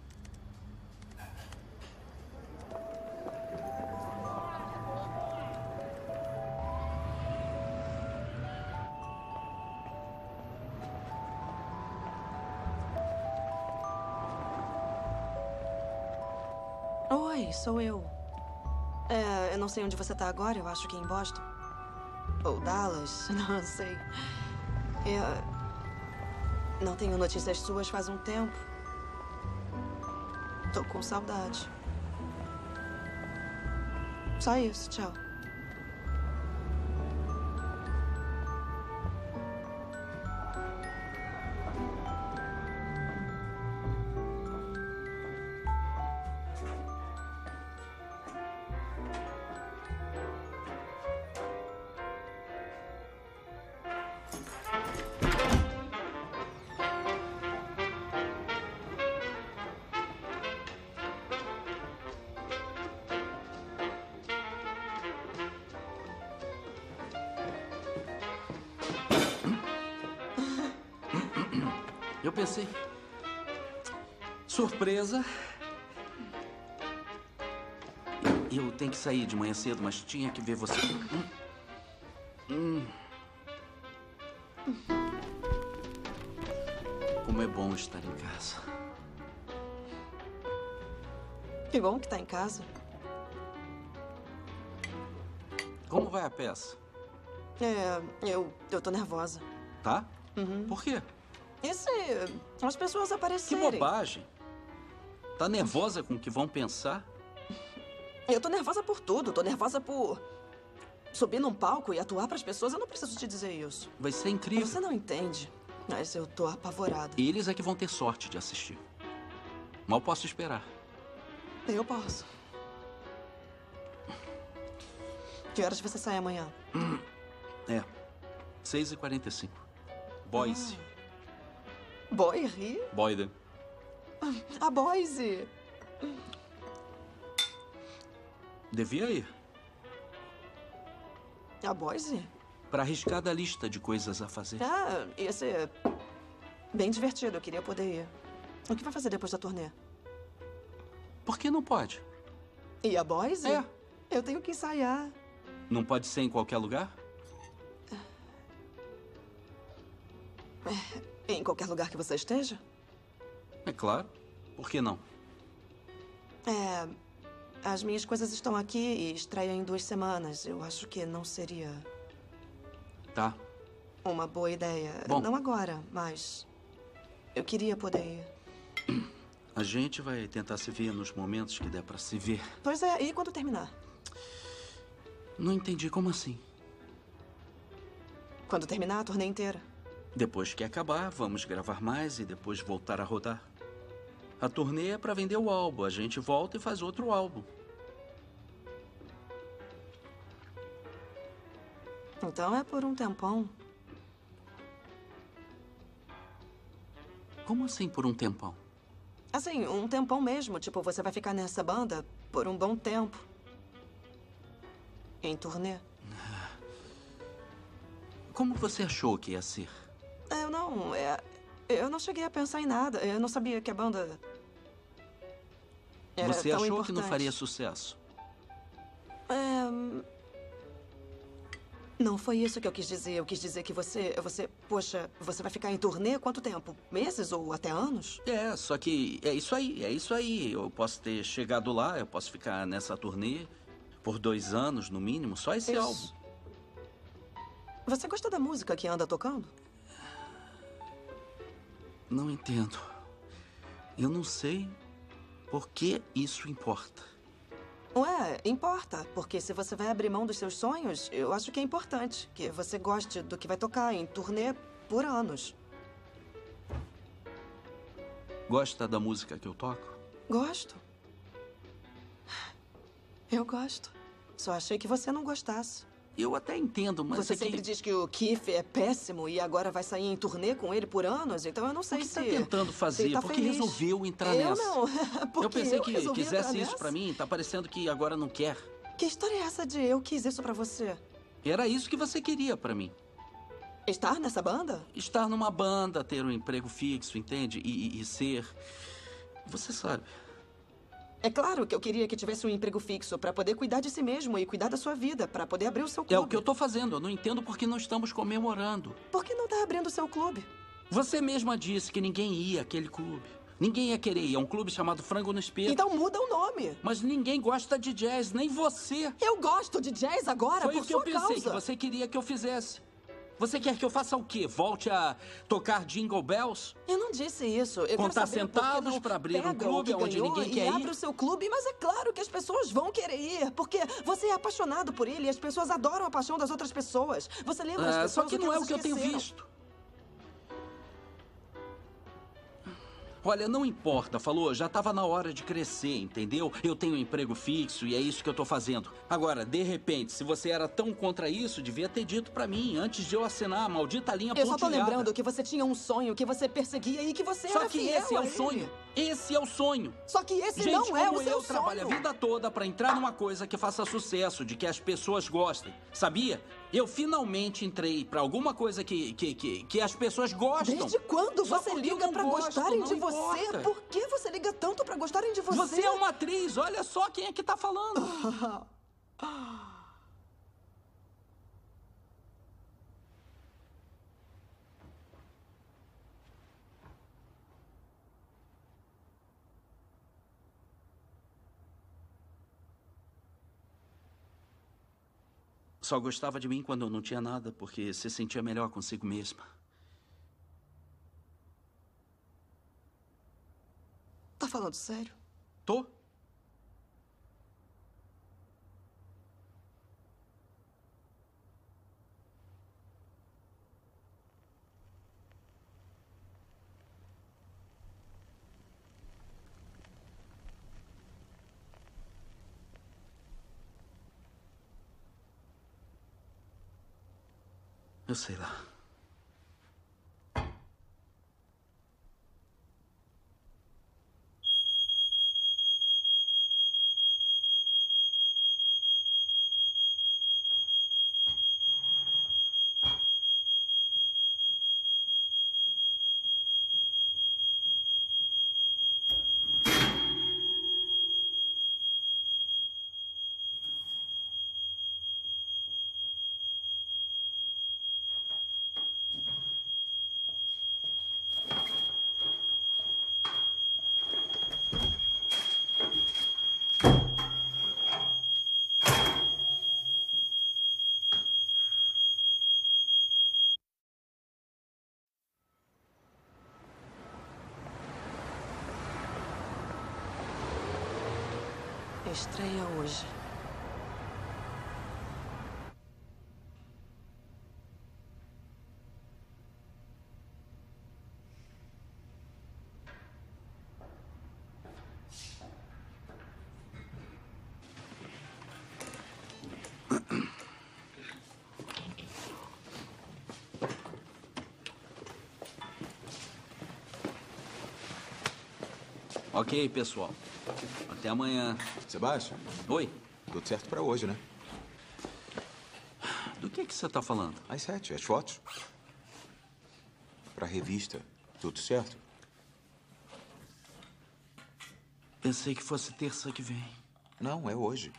Oi, sou eu. É, eu não sei onde você tá agora, eu acho que em Boston. Ou Dallas, [laughs] não sei. Eu não tenho notícias suas faz um tempo. Tô com saudade. Só isso, tchau. Eu tenho que sair de manhã cedo, mas tinha que ver você. Hum. Hum. Como é bom estar em casa. Que bom que tá em casa. Como vai a peça? É, eu, eu tô nervosa. Tá? Uhum. Por quê? Esse. As pessoas Que aparecerem. bobagem. Tá nervosa com o que vão pensar? Eu tô nervosa por tudo. Tô nervosa por. Subir num palco e atuar pras pessoas. Eu não preciso te dizer isso. Vai ser incrível. Você não entende. Mas eu tô apavorada. Eles é que vão ter sorte de assistir. Mal posso esperar. Eu posso. Que horas você sai amanhã? [clears throat] É. 6h45. Boise. Boise? Boyden. A Boise. Devia ir. A Boise? Pra arriscar da lista de coisas a fazer. Ah, ia ser bem divertido. Eu queria poder ir. O que vai fazer depois da turnê? Por que não pode? E a Boise? É. Eu tenho que ensaiar. Não pode ser em qualquer lugar? Em qualquer lugar que você esteja? É claro. Por que não? É. As minhas coisas estão aqui e estreia em duas semanas. Eu acho que não seria Tá. uma boa ideia. Bom. Não agora, mas. Eu queria poder ir. A gente vai tentar se ver nos momentos que der pra se ver. Pois é, e quando terminar? Não entendi como assim. Quando terminar a turnê inteira. Depois que acabar, vamos gravar mais e depois voltar a rodar. A turnê é pra vender o álbum. A gente volta e faz outro álbum. Então é por um tempão. Como assim por um tempão? Assim, um tempão mesmo. Tipo, você vai ficar nessa banda por um bom tempo. Em turnê. Como você achou que ia ser? Eu não. É, eu não cheguei a pensar em nada. Eu não sabia que a banda. Era você achou importante. que não faria sucesso? É, Não foi isso que eu quis dizer. Eu quis dizer que você. Você. Poxa, você vai ficar em turnê quanto tempo? Meses ou até anos? É, só que é isso aí, é isso aí. Eu posso ter chegado lá, eu posso ficar nessa turnê por dois anos, no mínimo, só esse Isso. álbum. Você gosta da música que anda tocando? Não entendo. Eu não sei por que isso importa. Ué, importa. Porque se você vai abrir mão dos seus sonhos, eu acho que é importante que você goste do que vai tocar em turnê por anos. Gosta da música que eu toco? Gosto. Eu gosto. Só achei que você não gostasse. Eu até entendo, mas você é que- sempre diz que o Keith é péssimo e agora vai sair em turnê com ele por anos, então eu não sei O que se. tá tentando fazer? tá Porque feliz. resolveu entrar eu nessa. não. [laughs] Porque eu pensei eu que quisesse isso pra mim, tá parecendo que agora não quer. Que história é essa de eu quis isso pra você? Era isso que você queria pra mim. Estar nessa banda? Estar numa banda, ter um emprego fixo, entende? E, e- e ser. Você sabe. É claro que eu queria que tivesse um emprego fixo pra poder cuidar de si mesmo e cuidar da sua vida, pra poder abrir o seu clube. É o que eu tô fazendo. Eu não entendo por que não estamos comemorando. Por que não tá abrindo o seu clube? Você mesma disse que ninguém ia àquele clube. Ninguém ia querer ir. É um clube chamado Frango no Espeto. Então muda o nome. Mas ninguém gosta de jazz, nem você. Eu gosto de jazz agora Foi por o que sua eu pensei causa. que você queria que eu fizesse. Você quer que eu faça o quê? Volte a tocar Jingle Bells? Eu não disse isso. Eu Contar que centavos pra abrir um clube que onde ninguém e quer abre ir? o seu clube, mas é claro que as pessoas vão querer ir, porque você é apaixonado por ele e as pessoas adoram a paixão das outras pessoas. Você lembra as Ah, pessoas só que o não é o que eu tenho visto. Olha, não importa, falou, já estava na hora de crescer, entendeu? Eu tenho um emprego fixo e é isso que eu tô fazendo. Agora, de repente, se você era tão contra isso, devia ter dito pra mim antes de eu assinar a maldita linha Eu só tô lembrando que você tinha um sonho que você perseguia e que você Só era que fiel esse é o sonho. Esse é o sonho. Só que esse Gente não é o seu eu trabalho a sonho. vida toda pra entrar numa coisa que faça sucesso, de que as pessoas gostem. Sabia? Eu finalmente entrei pra alguma coisa que, que, que, que as pessoas gostam. Desde quando Só você liga gosto, gostarem de você? importa. Por que você liga tanto pra gostarem de você? Você é uma atriz, olha só quem é que tá falando. [laughs] Só gostava de mim quando eu não tinha nada, porque se sentia melhor consigo mesma. Tá falando sério? Tô? Eu sei lá. Estreia hoje. Ok, pessoal. Até amanhã. Sebastião? Oi. Tudo certo pra hoje, né? Do que, que você tá falando? Às sete, as fotos. Pra revista. Tudo certo? Pensei que fosse terça que vem. Não, é hoje.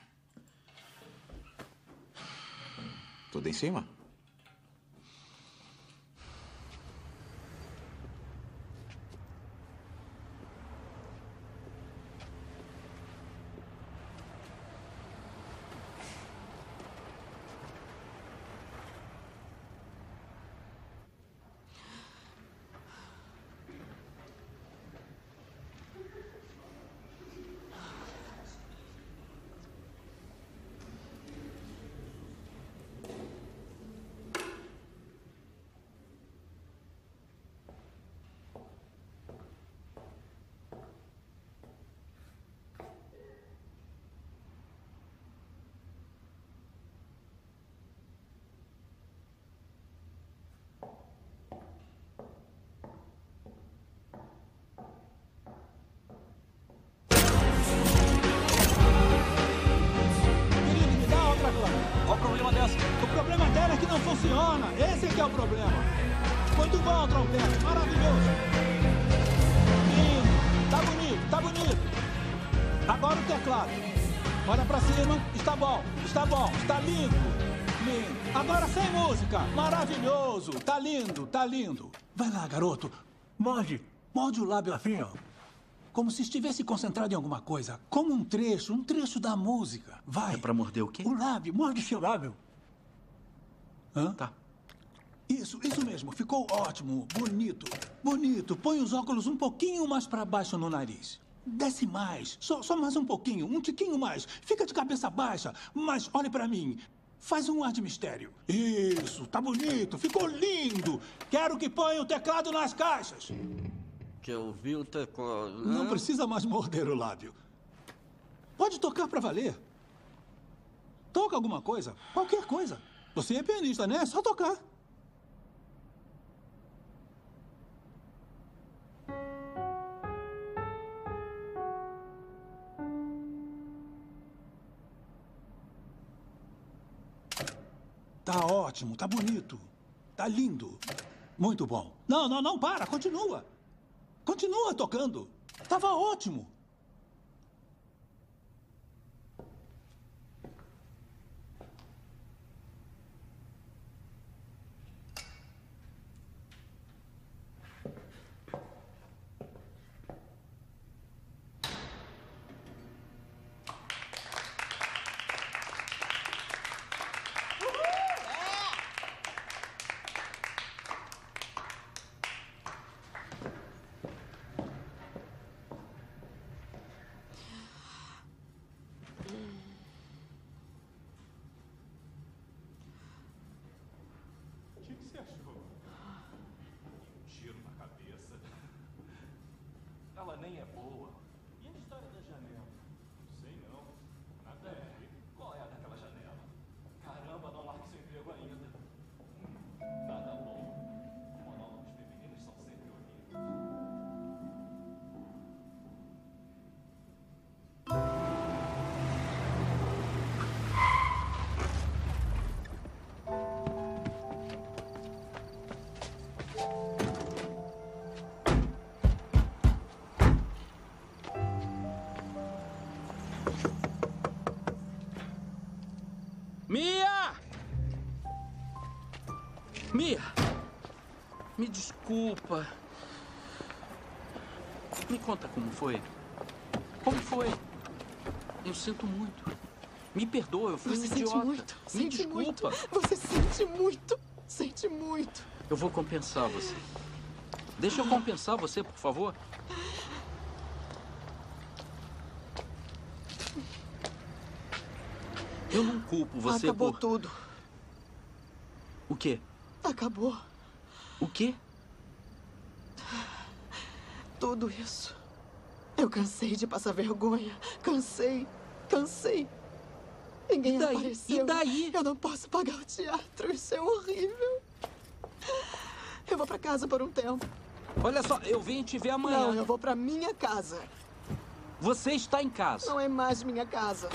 Tudo em cima? Tá lindo. Vai lá, garoto. Morde. Morde o lábio assim, ó. Como se estivesse concentrado em alguma coisa. Como um trecho, um trecho da música. Vai. É pra morder o quê? O lábio. Morde seu lábio. Hã? Tá. Isso, isso mesmo. Ficou ótimo. Bonito. Bonito. Põe os óculos um pouquinho mais pra baixo no nariz. Desce mais. Só, só mais um pouquinho. Um tiquinho mais. Fica de cabeça baixa. Mas olhe pra mim. Faz um ar de mistério. Isso. Tá bonito. Ficou lindo. Quero que ponha o teclado nas caixas. Que eu vi o teclado. Não precisa mais morder o lábio. Pode tocar pra valer. Toca alguma coisa. Qualquer coisa. Você é pianista, né? É só tocar. Tá ótimo, tá bonito. Tá lindo. Muito bom. Não, não, não, para, continua. Continua tocando. Tava ótimo. Mia! Me desculpa. Me conta como foi. Como foi? Eu sinto muito. Me perdoa, eu fui Você um sente idiota. muito. Me Sente desculpa. muito. Você sente muito. Sente muito. Eu vou compensar você. Deixa eu compensar você, por favor. Eu não culpo você Acabou por... tudo. O quê? Acabou. O quê? Tudo isso. Eu cansei de passar vergonha. Cansei. Cansei. Ninguém E daí? apareceu. E daí? Eu não posso pagar o teatro. Isso é horrível. Eu vou pra casa por um tempo. Olha só, eu venho te ver amanhã. Não, eu vou pra minha casa. Você está em casa. Não é mais minha casa.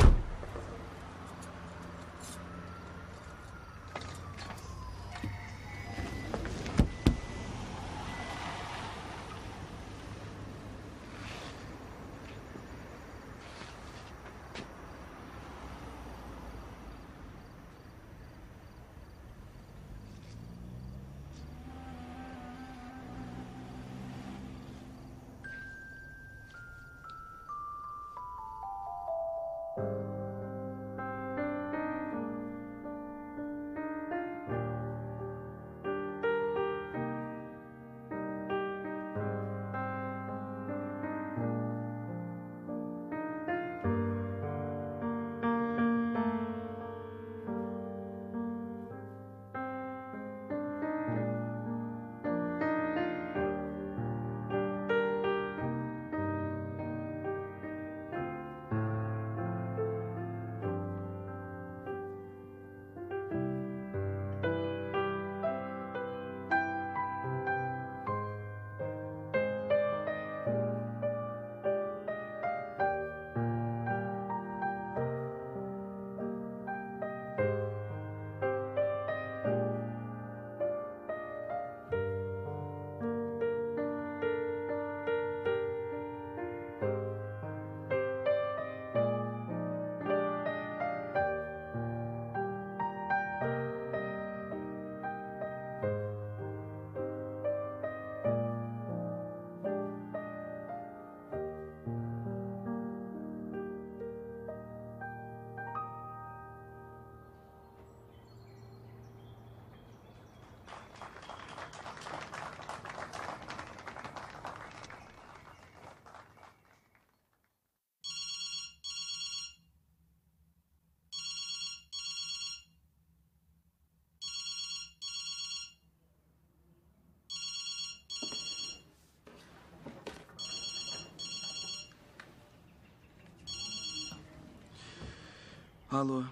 Alô?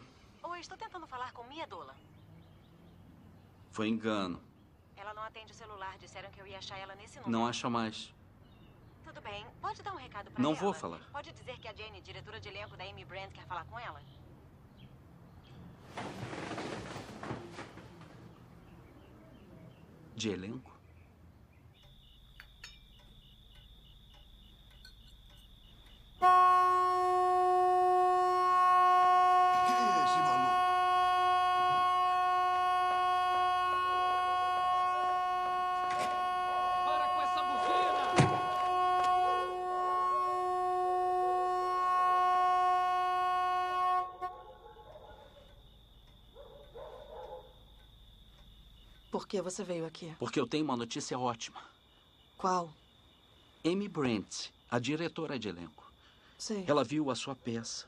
Oi, estou tentando falar com Mia Dola. Foi engano. Ela não atende o celular. Disseram que eu ia achar ela nesse número. Não acha mais. Tudo bem. Pode dar um recado pra Não ela? vou falar. Pode dizer que a Jane, diretora de elenco da Amy Brand, quer falar com ela? De elenco? Por que você veio aqui? Porque eu tenho uma notícia ótima. Qual? Amy Brent, a diretora de elenco. Sei. Ela viu a sua peça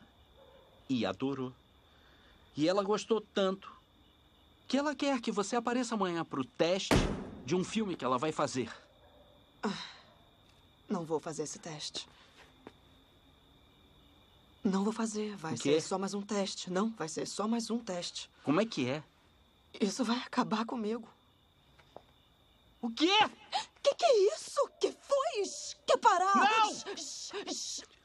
e adorou. E ela gostou tanto que ela quer que você apareça amanhã para o teste de um filme que ela vai fazer. Não vou fazer esse teste. Não vou fazer. Vai ser só mais um teste. Não, vai ser só mais um teste. Como é que é? Isso vai acabar comigo. O quê? Que que é isso? Que foi? Quer parar? Não!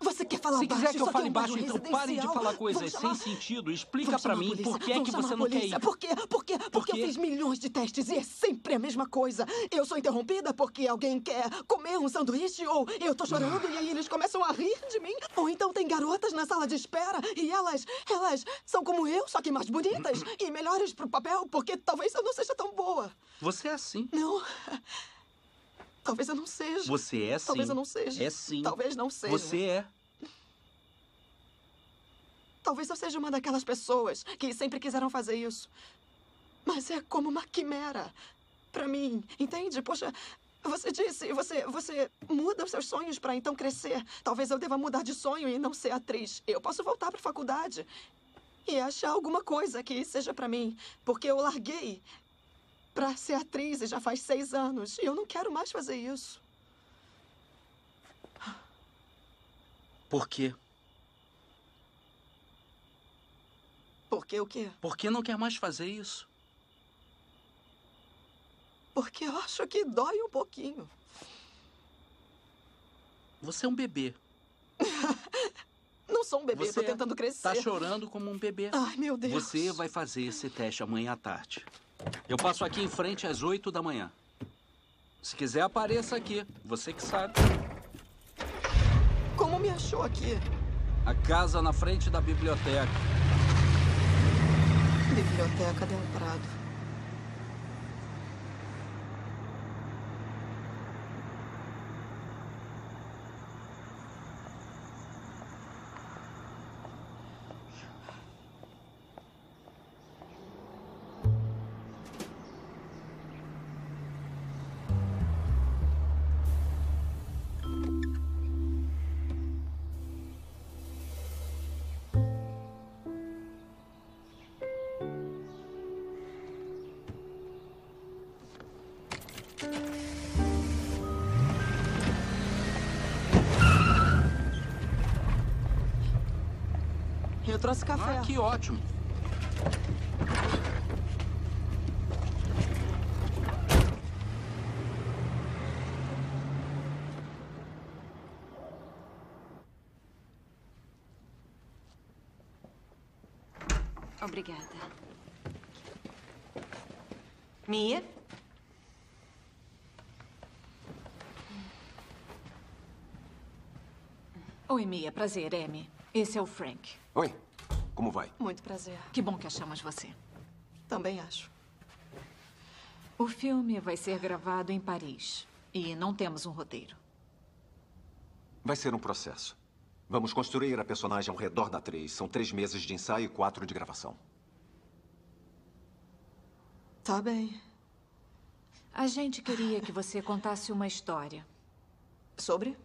Você quer falar Se baixo? quiser que eu fale é um baixo, então pare de falar coisas Vamos sem sentido. Explica Vamos pra chamar a mim por que é que você não quer ir. Por quê? Por quê? Porque eu quê? fiz milhões de testes e é sempre a mesma coisa. Eu sou interrompida porque alguém quer comer um sanduíche ou eu tô chorando e aí eles começam a rir de mim. Ou então tem garotas na sala de espera e elas, elas são como eu, só que mais bonitas e melhores pro papel porque talvez eu não seja tão boa. Você é assim. Não. Talvez eu não seja. Você é sim. Talvez eu não seja. É sim. Talvez não seja. Você é. Talvez eu seja uma daquelas pessoas que sempre quiseram fazer isso. Mas é como uma quimera. Pra mim, entende? Poxa, você disse, você, você muda os seus sonhos pra então crescer. Talvez eu deva mudar de sonho e não ser atriz. Eu posso voltar pra faculdade. e achar alguma coisa que seja pra mim. Porque eu larguei pra ser atriz e já faz seis anos. E eu não quero mais fazer isso. Por quê? Por que o quê? Por que não quer mais fazer isso? Porque eu acho que dói um pouquinho. Você é um bebê. [laughs] Não sou um bebê, Você tô tentando crescer. Tá chorando como um bebê. Ai, meu Deus. Você vai fazer esse teste amanhã à tarde. Eu passo aqui em frente às 8 da manhã. Se quiser, apareça aqui. Você que sabe. Como me achou aqui? A casa na frente da biblioteca. Biblioteca Del Eu trouxe café. Ah, que ótimo. Obrigada. Mia? Oi, Mia. Prazer, Amy. Esse é o Frank. Oi, como vai? Muito prazer. Que bom que achamos você. Também acho. O filme vai ser gravado em Paris. E não temos um roteiro. Vai ser um processo. Vamos construir a personagem ao redor da atriz. São três meses de ensaio e quatro de gravação. Tá bem. A gente queria que você contasse uma história. Sobre?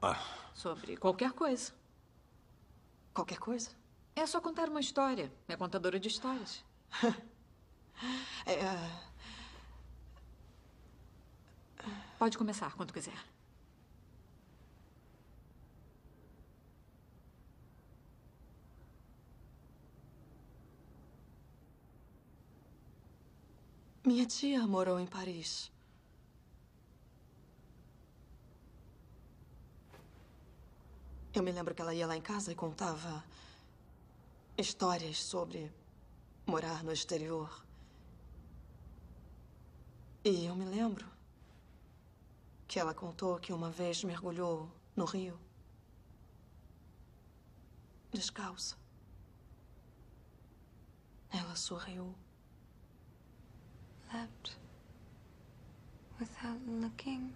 Ah, Sobre qualquer coisa. Qualquer coisa? É só contar uma história. É contadora de histórias. [laughs] É. Pode começar quando quiser. Minha tia morou em Paris. Eu me lembro que ela ia lá em casa e contava histórias sobre morar no exterior. E eu me lembro que ela contou que uma vez mergulhou no rio descalça. Ela sorriu. Leapt without looking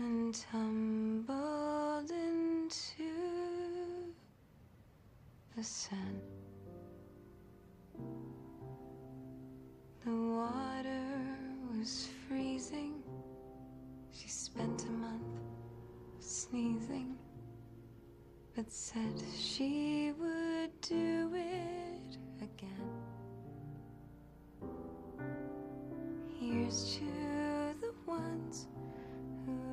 and tumbled into the sun. The water was freezing. She spent a month sneezing, but said she would do it again. Here's to the ones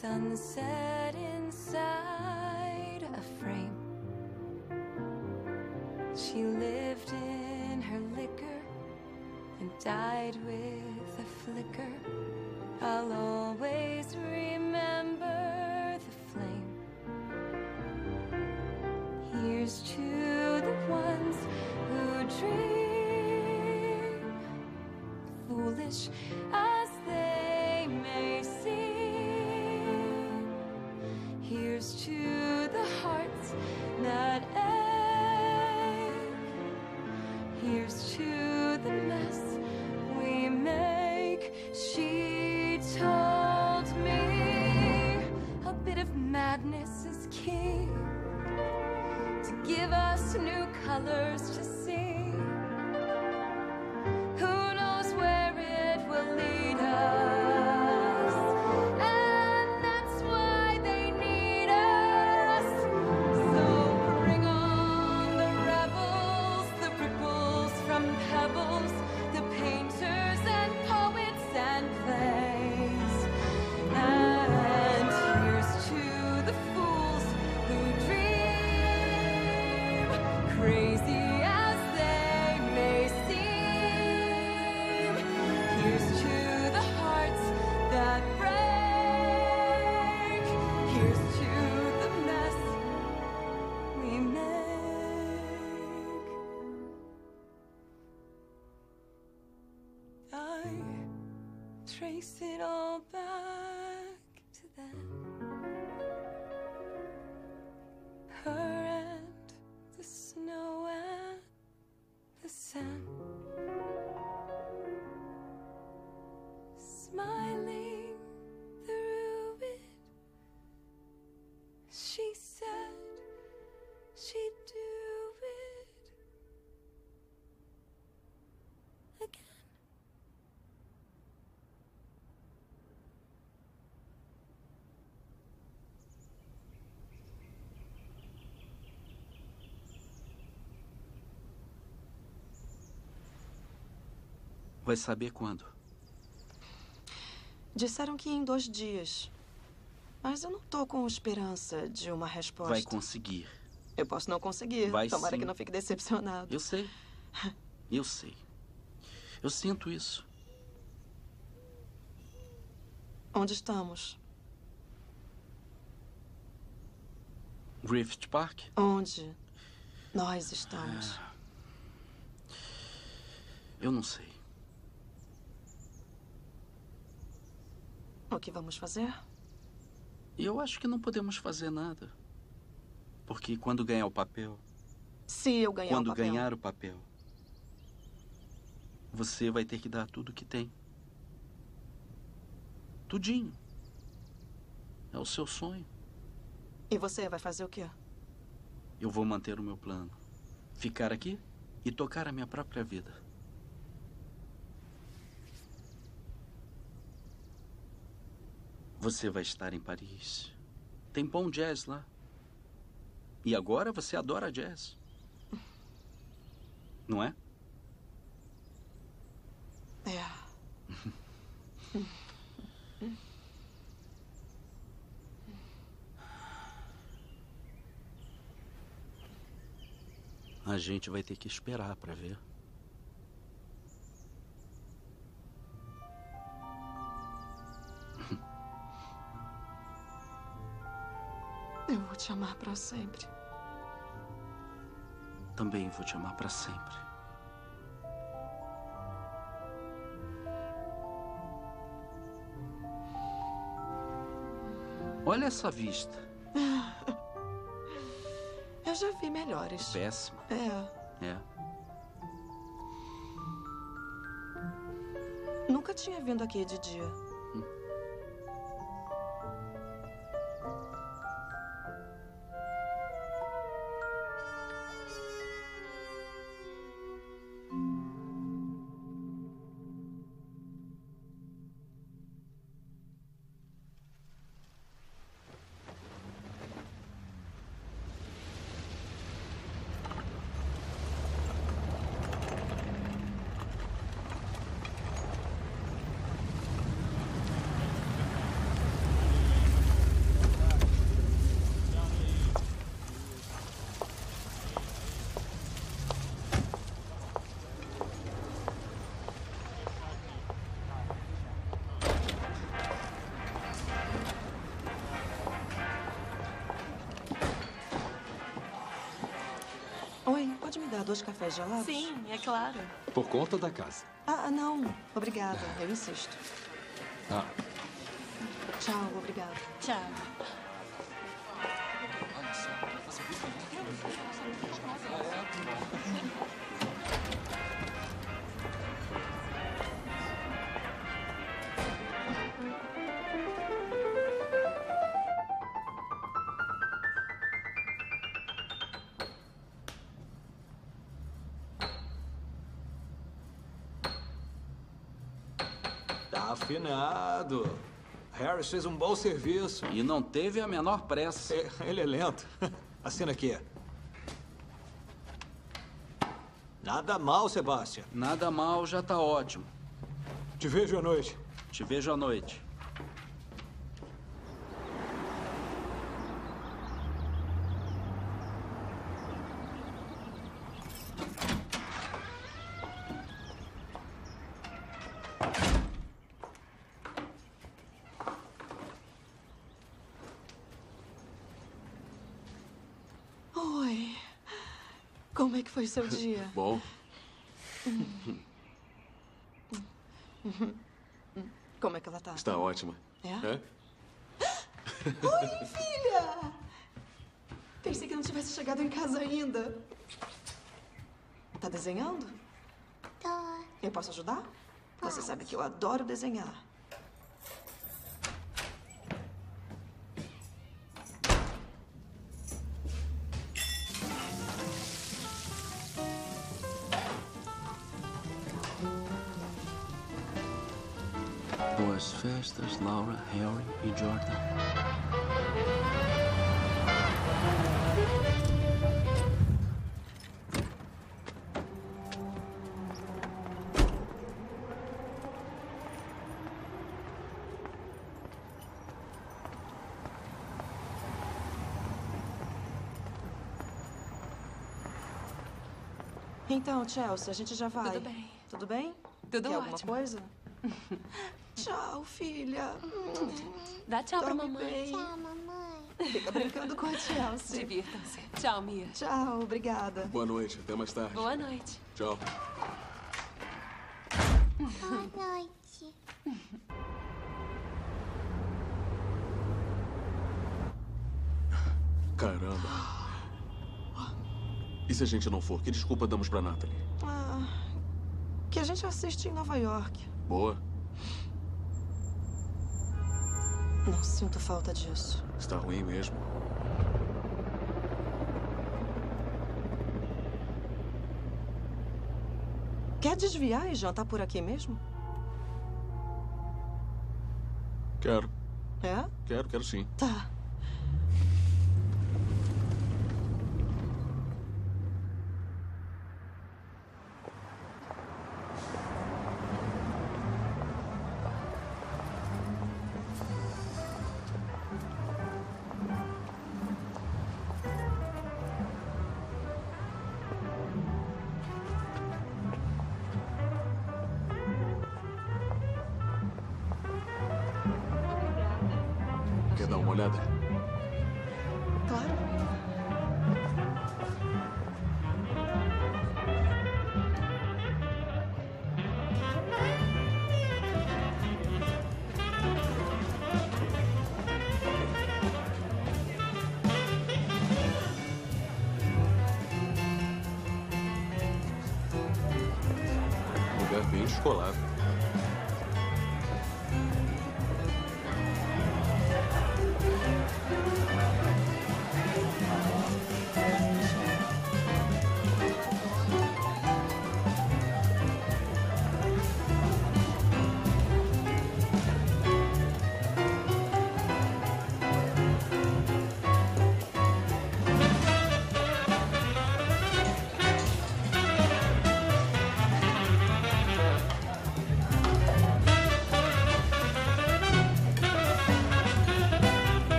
sunset inside a frame. She lived in her liquor and died with a flicker. I'll sit on Vai saber quando? Disseram que em dois dias. Mas eu não tô com esperança de uma resposta. Vai conseguir. Eu posso não conseguir. Vai Tomara sim. que não fique decepcionado. Eu sei. Eu sei. Eu sinto isso. Onde estamos? Griffith Park? Onde nós estamos? Eu não sei. O que vamos fazer? Eu acho que não podemos fazer nada. Porque quando ganhar o papel, Se eu ganhar quando o papel. ganhar o papel, você vai ter que dar tudo que tem. Tudinho. É o seu sonho. E você vai fazer o quê? Eu vou manter o meu plano. Ficar aqui e tocar a minha própria vida. Você vai estar em Paris. Tem bom jazz lá. E agora você adora jazz. Não é? É. [laughs] A gente vai ter que esperar para ver. Eu vou te amar pra sempre. Também vou te amar para sempre. Olha essa vista. [laughs] Eu já vi melhores. Péssima. É. É. Nunca tinha vindo aqui de dia. Pode me dar dois cafés gelados? Sim, é claro. Por conta da casa. Ah, não. Obrigada. [laughs] Eu insisto. Ah, Tchau, obrigada. Tchau. Afinado. Harris fez um bom serviço. E não teve a menor pressa. É, ele é lento. [laughs] Assina aqui. Nada mal, Sebastian. Nada mal, já tá ótimo. Te vejo à noite. Te vejo à noite. Oi. Como é que foi seu dia? [laughs] Bom, Como é que ela tá? está ótima. É? É? [gasps] Oi, filha! Pensei que não tivesse chegado em casa ainda. Tá desenhando? Tô. Eu posso ajudar? Você sabe que eu adoro desenhar. E Jordan. Então, Chelsea, a gente já vai. Tudo bem. Tudo bem? Tudo Quer alguma ótimo. coisa? [laughs] Tchau, filha. Dá tchau pra Dorme mamãe. bem. Tchau, mamãe. Fica brincando com a Chelsea. Divirtam-se. Tchau, Mia. Tchau, obrigada. Boa noite, até mais tarde. Boa noite. Tchau. Boa noite. Caramba. E se a gente não for? Que desculpa damos pra Natalie? Ah, que a gente assiste em Nova York. Boa. Não sinto falta disso. Está ruim mesmo. Quer desviar e jantar por aqui mesmo? Quero. É? Quero, quero sim. Tá. Quer dar uma olhada? Claro.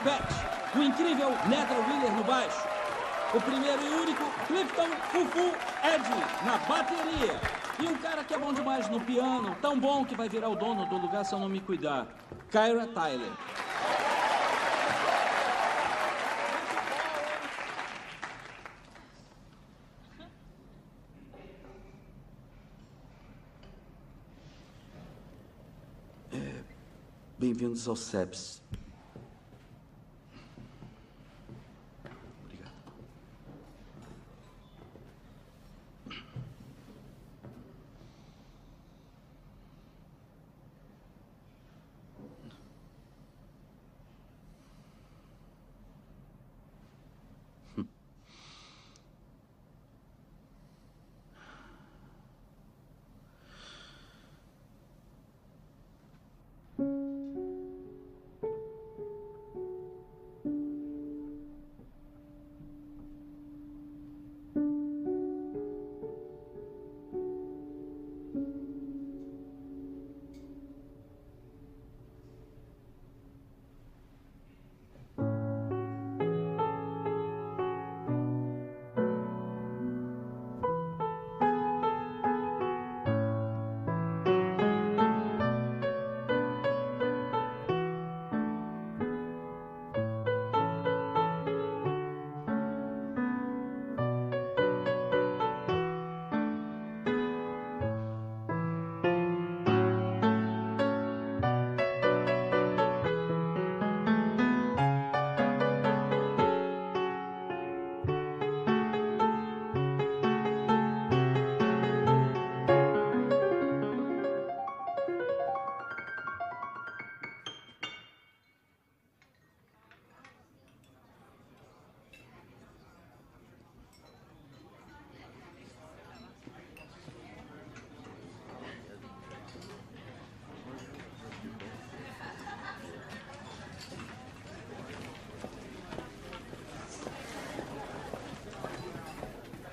Trompete. O incrível Nedra Wheeler no baixo. O primeiro e único Clifton Fufu Ed na bateria. E um cara que é bom demais no piano, tão bom que vai virar o dono do lugar se eu não me cuidar. Kyra Tyler. Bem-vindos ao SEPS.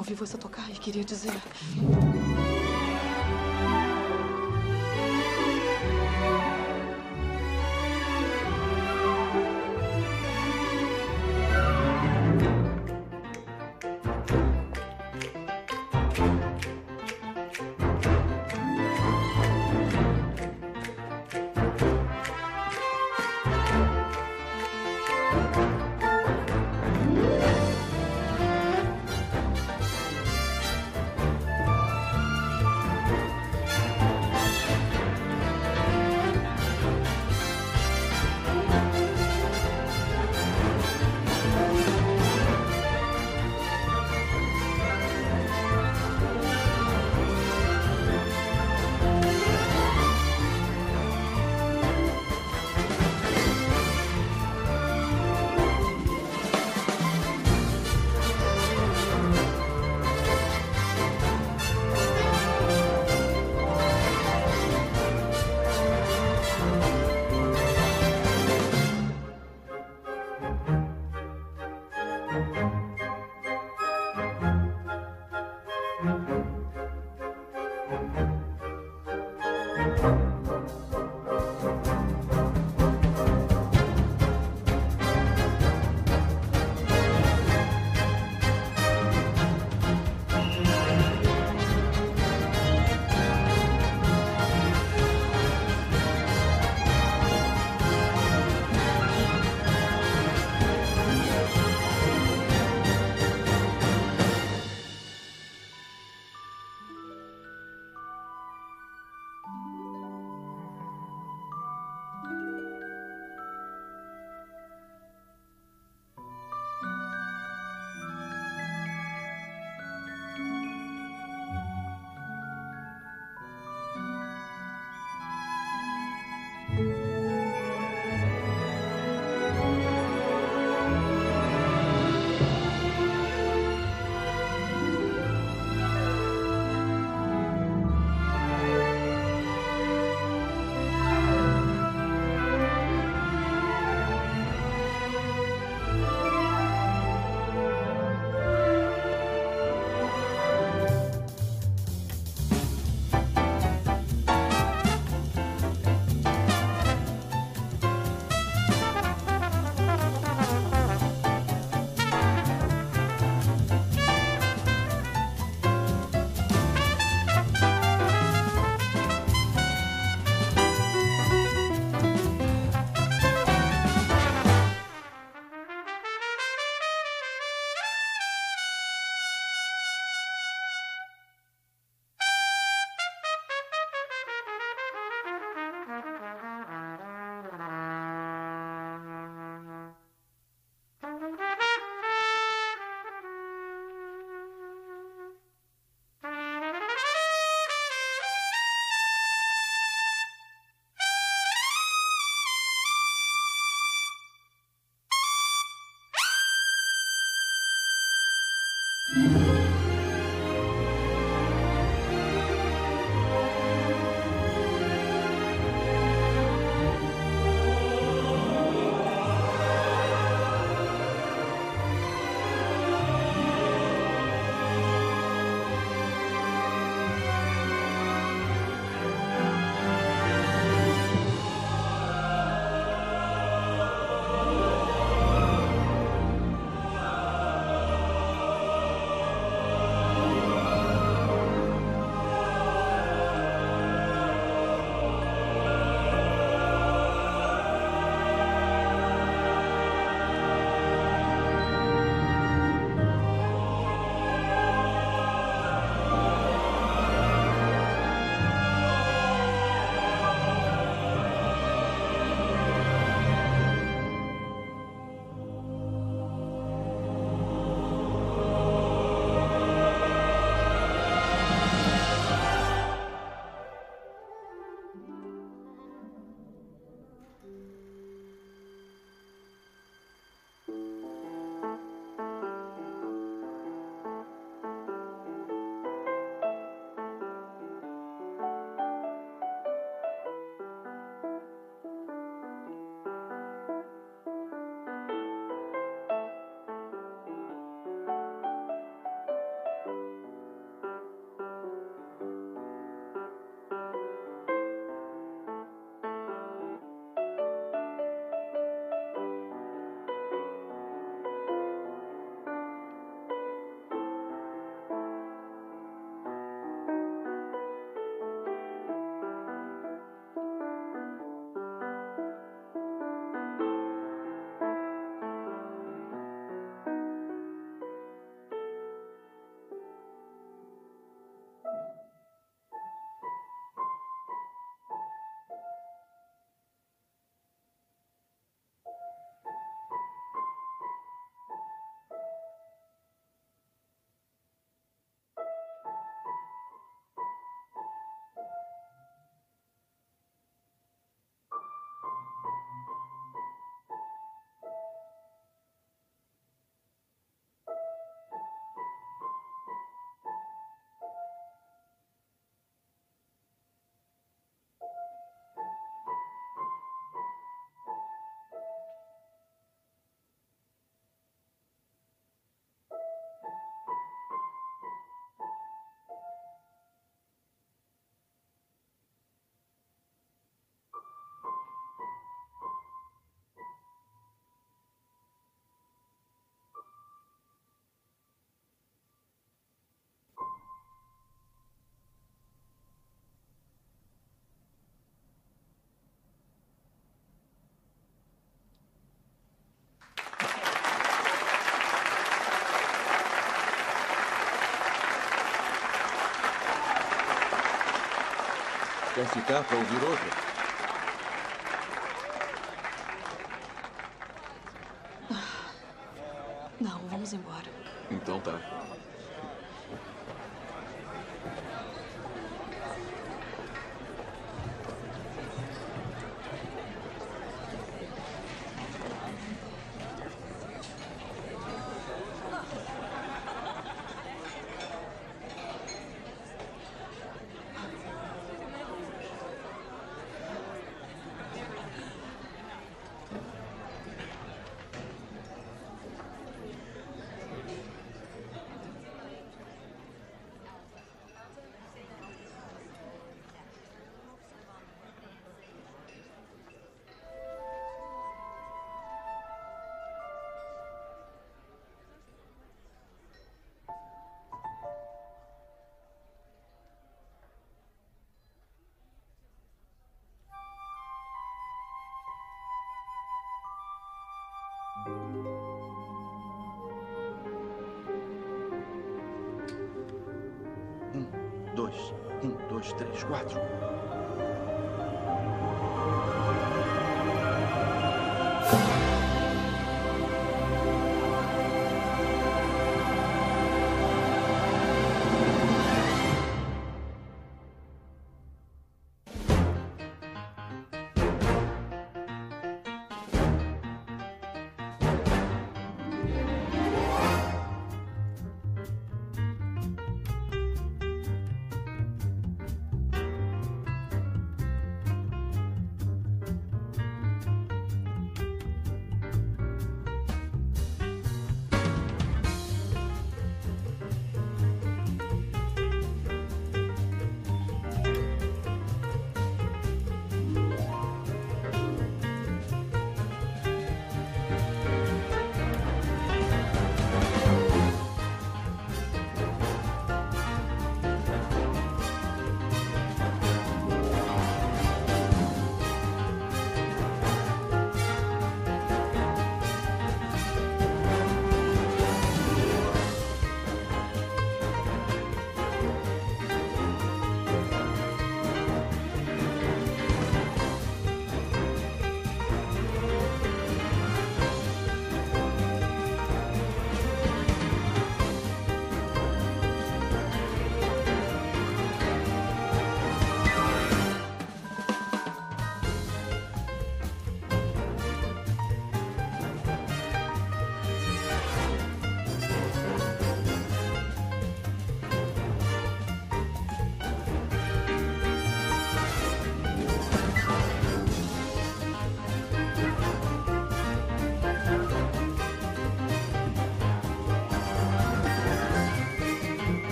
Ouvi você tocar e queria dizer. Quer ficar para ouvir outra? Dois, um, dois, três, quatro.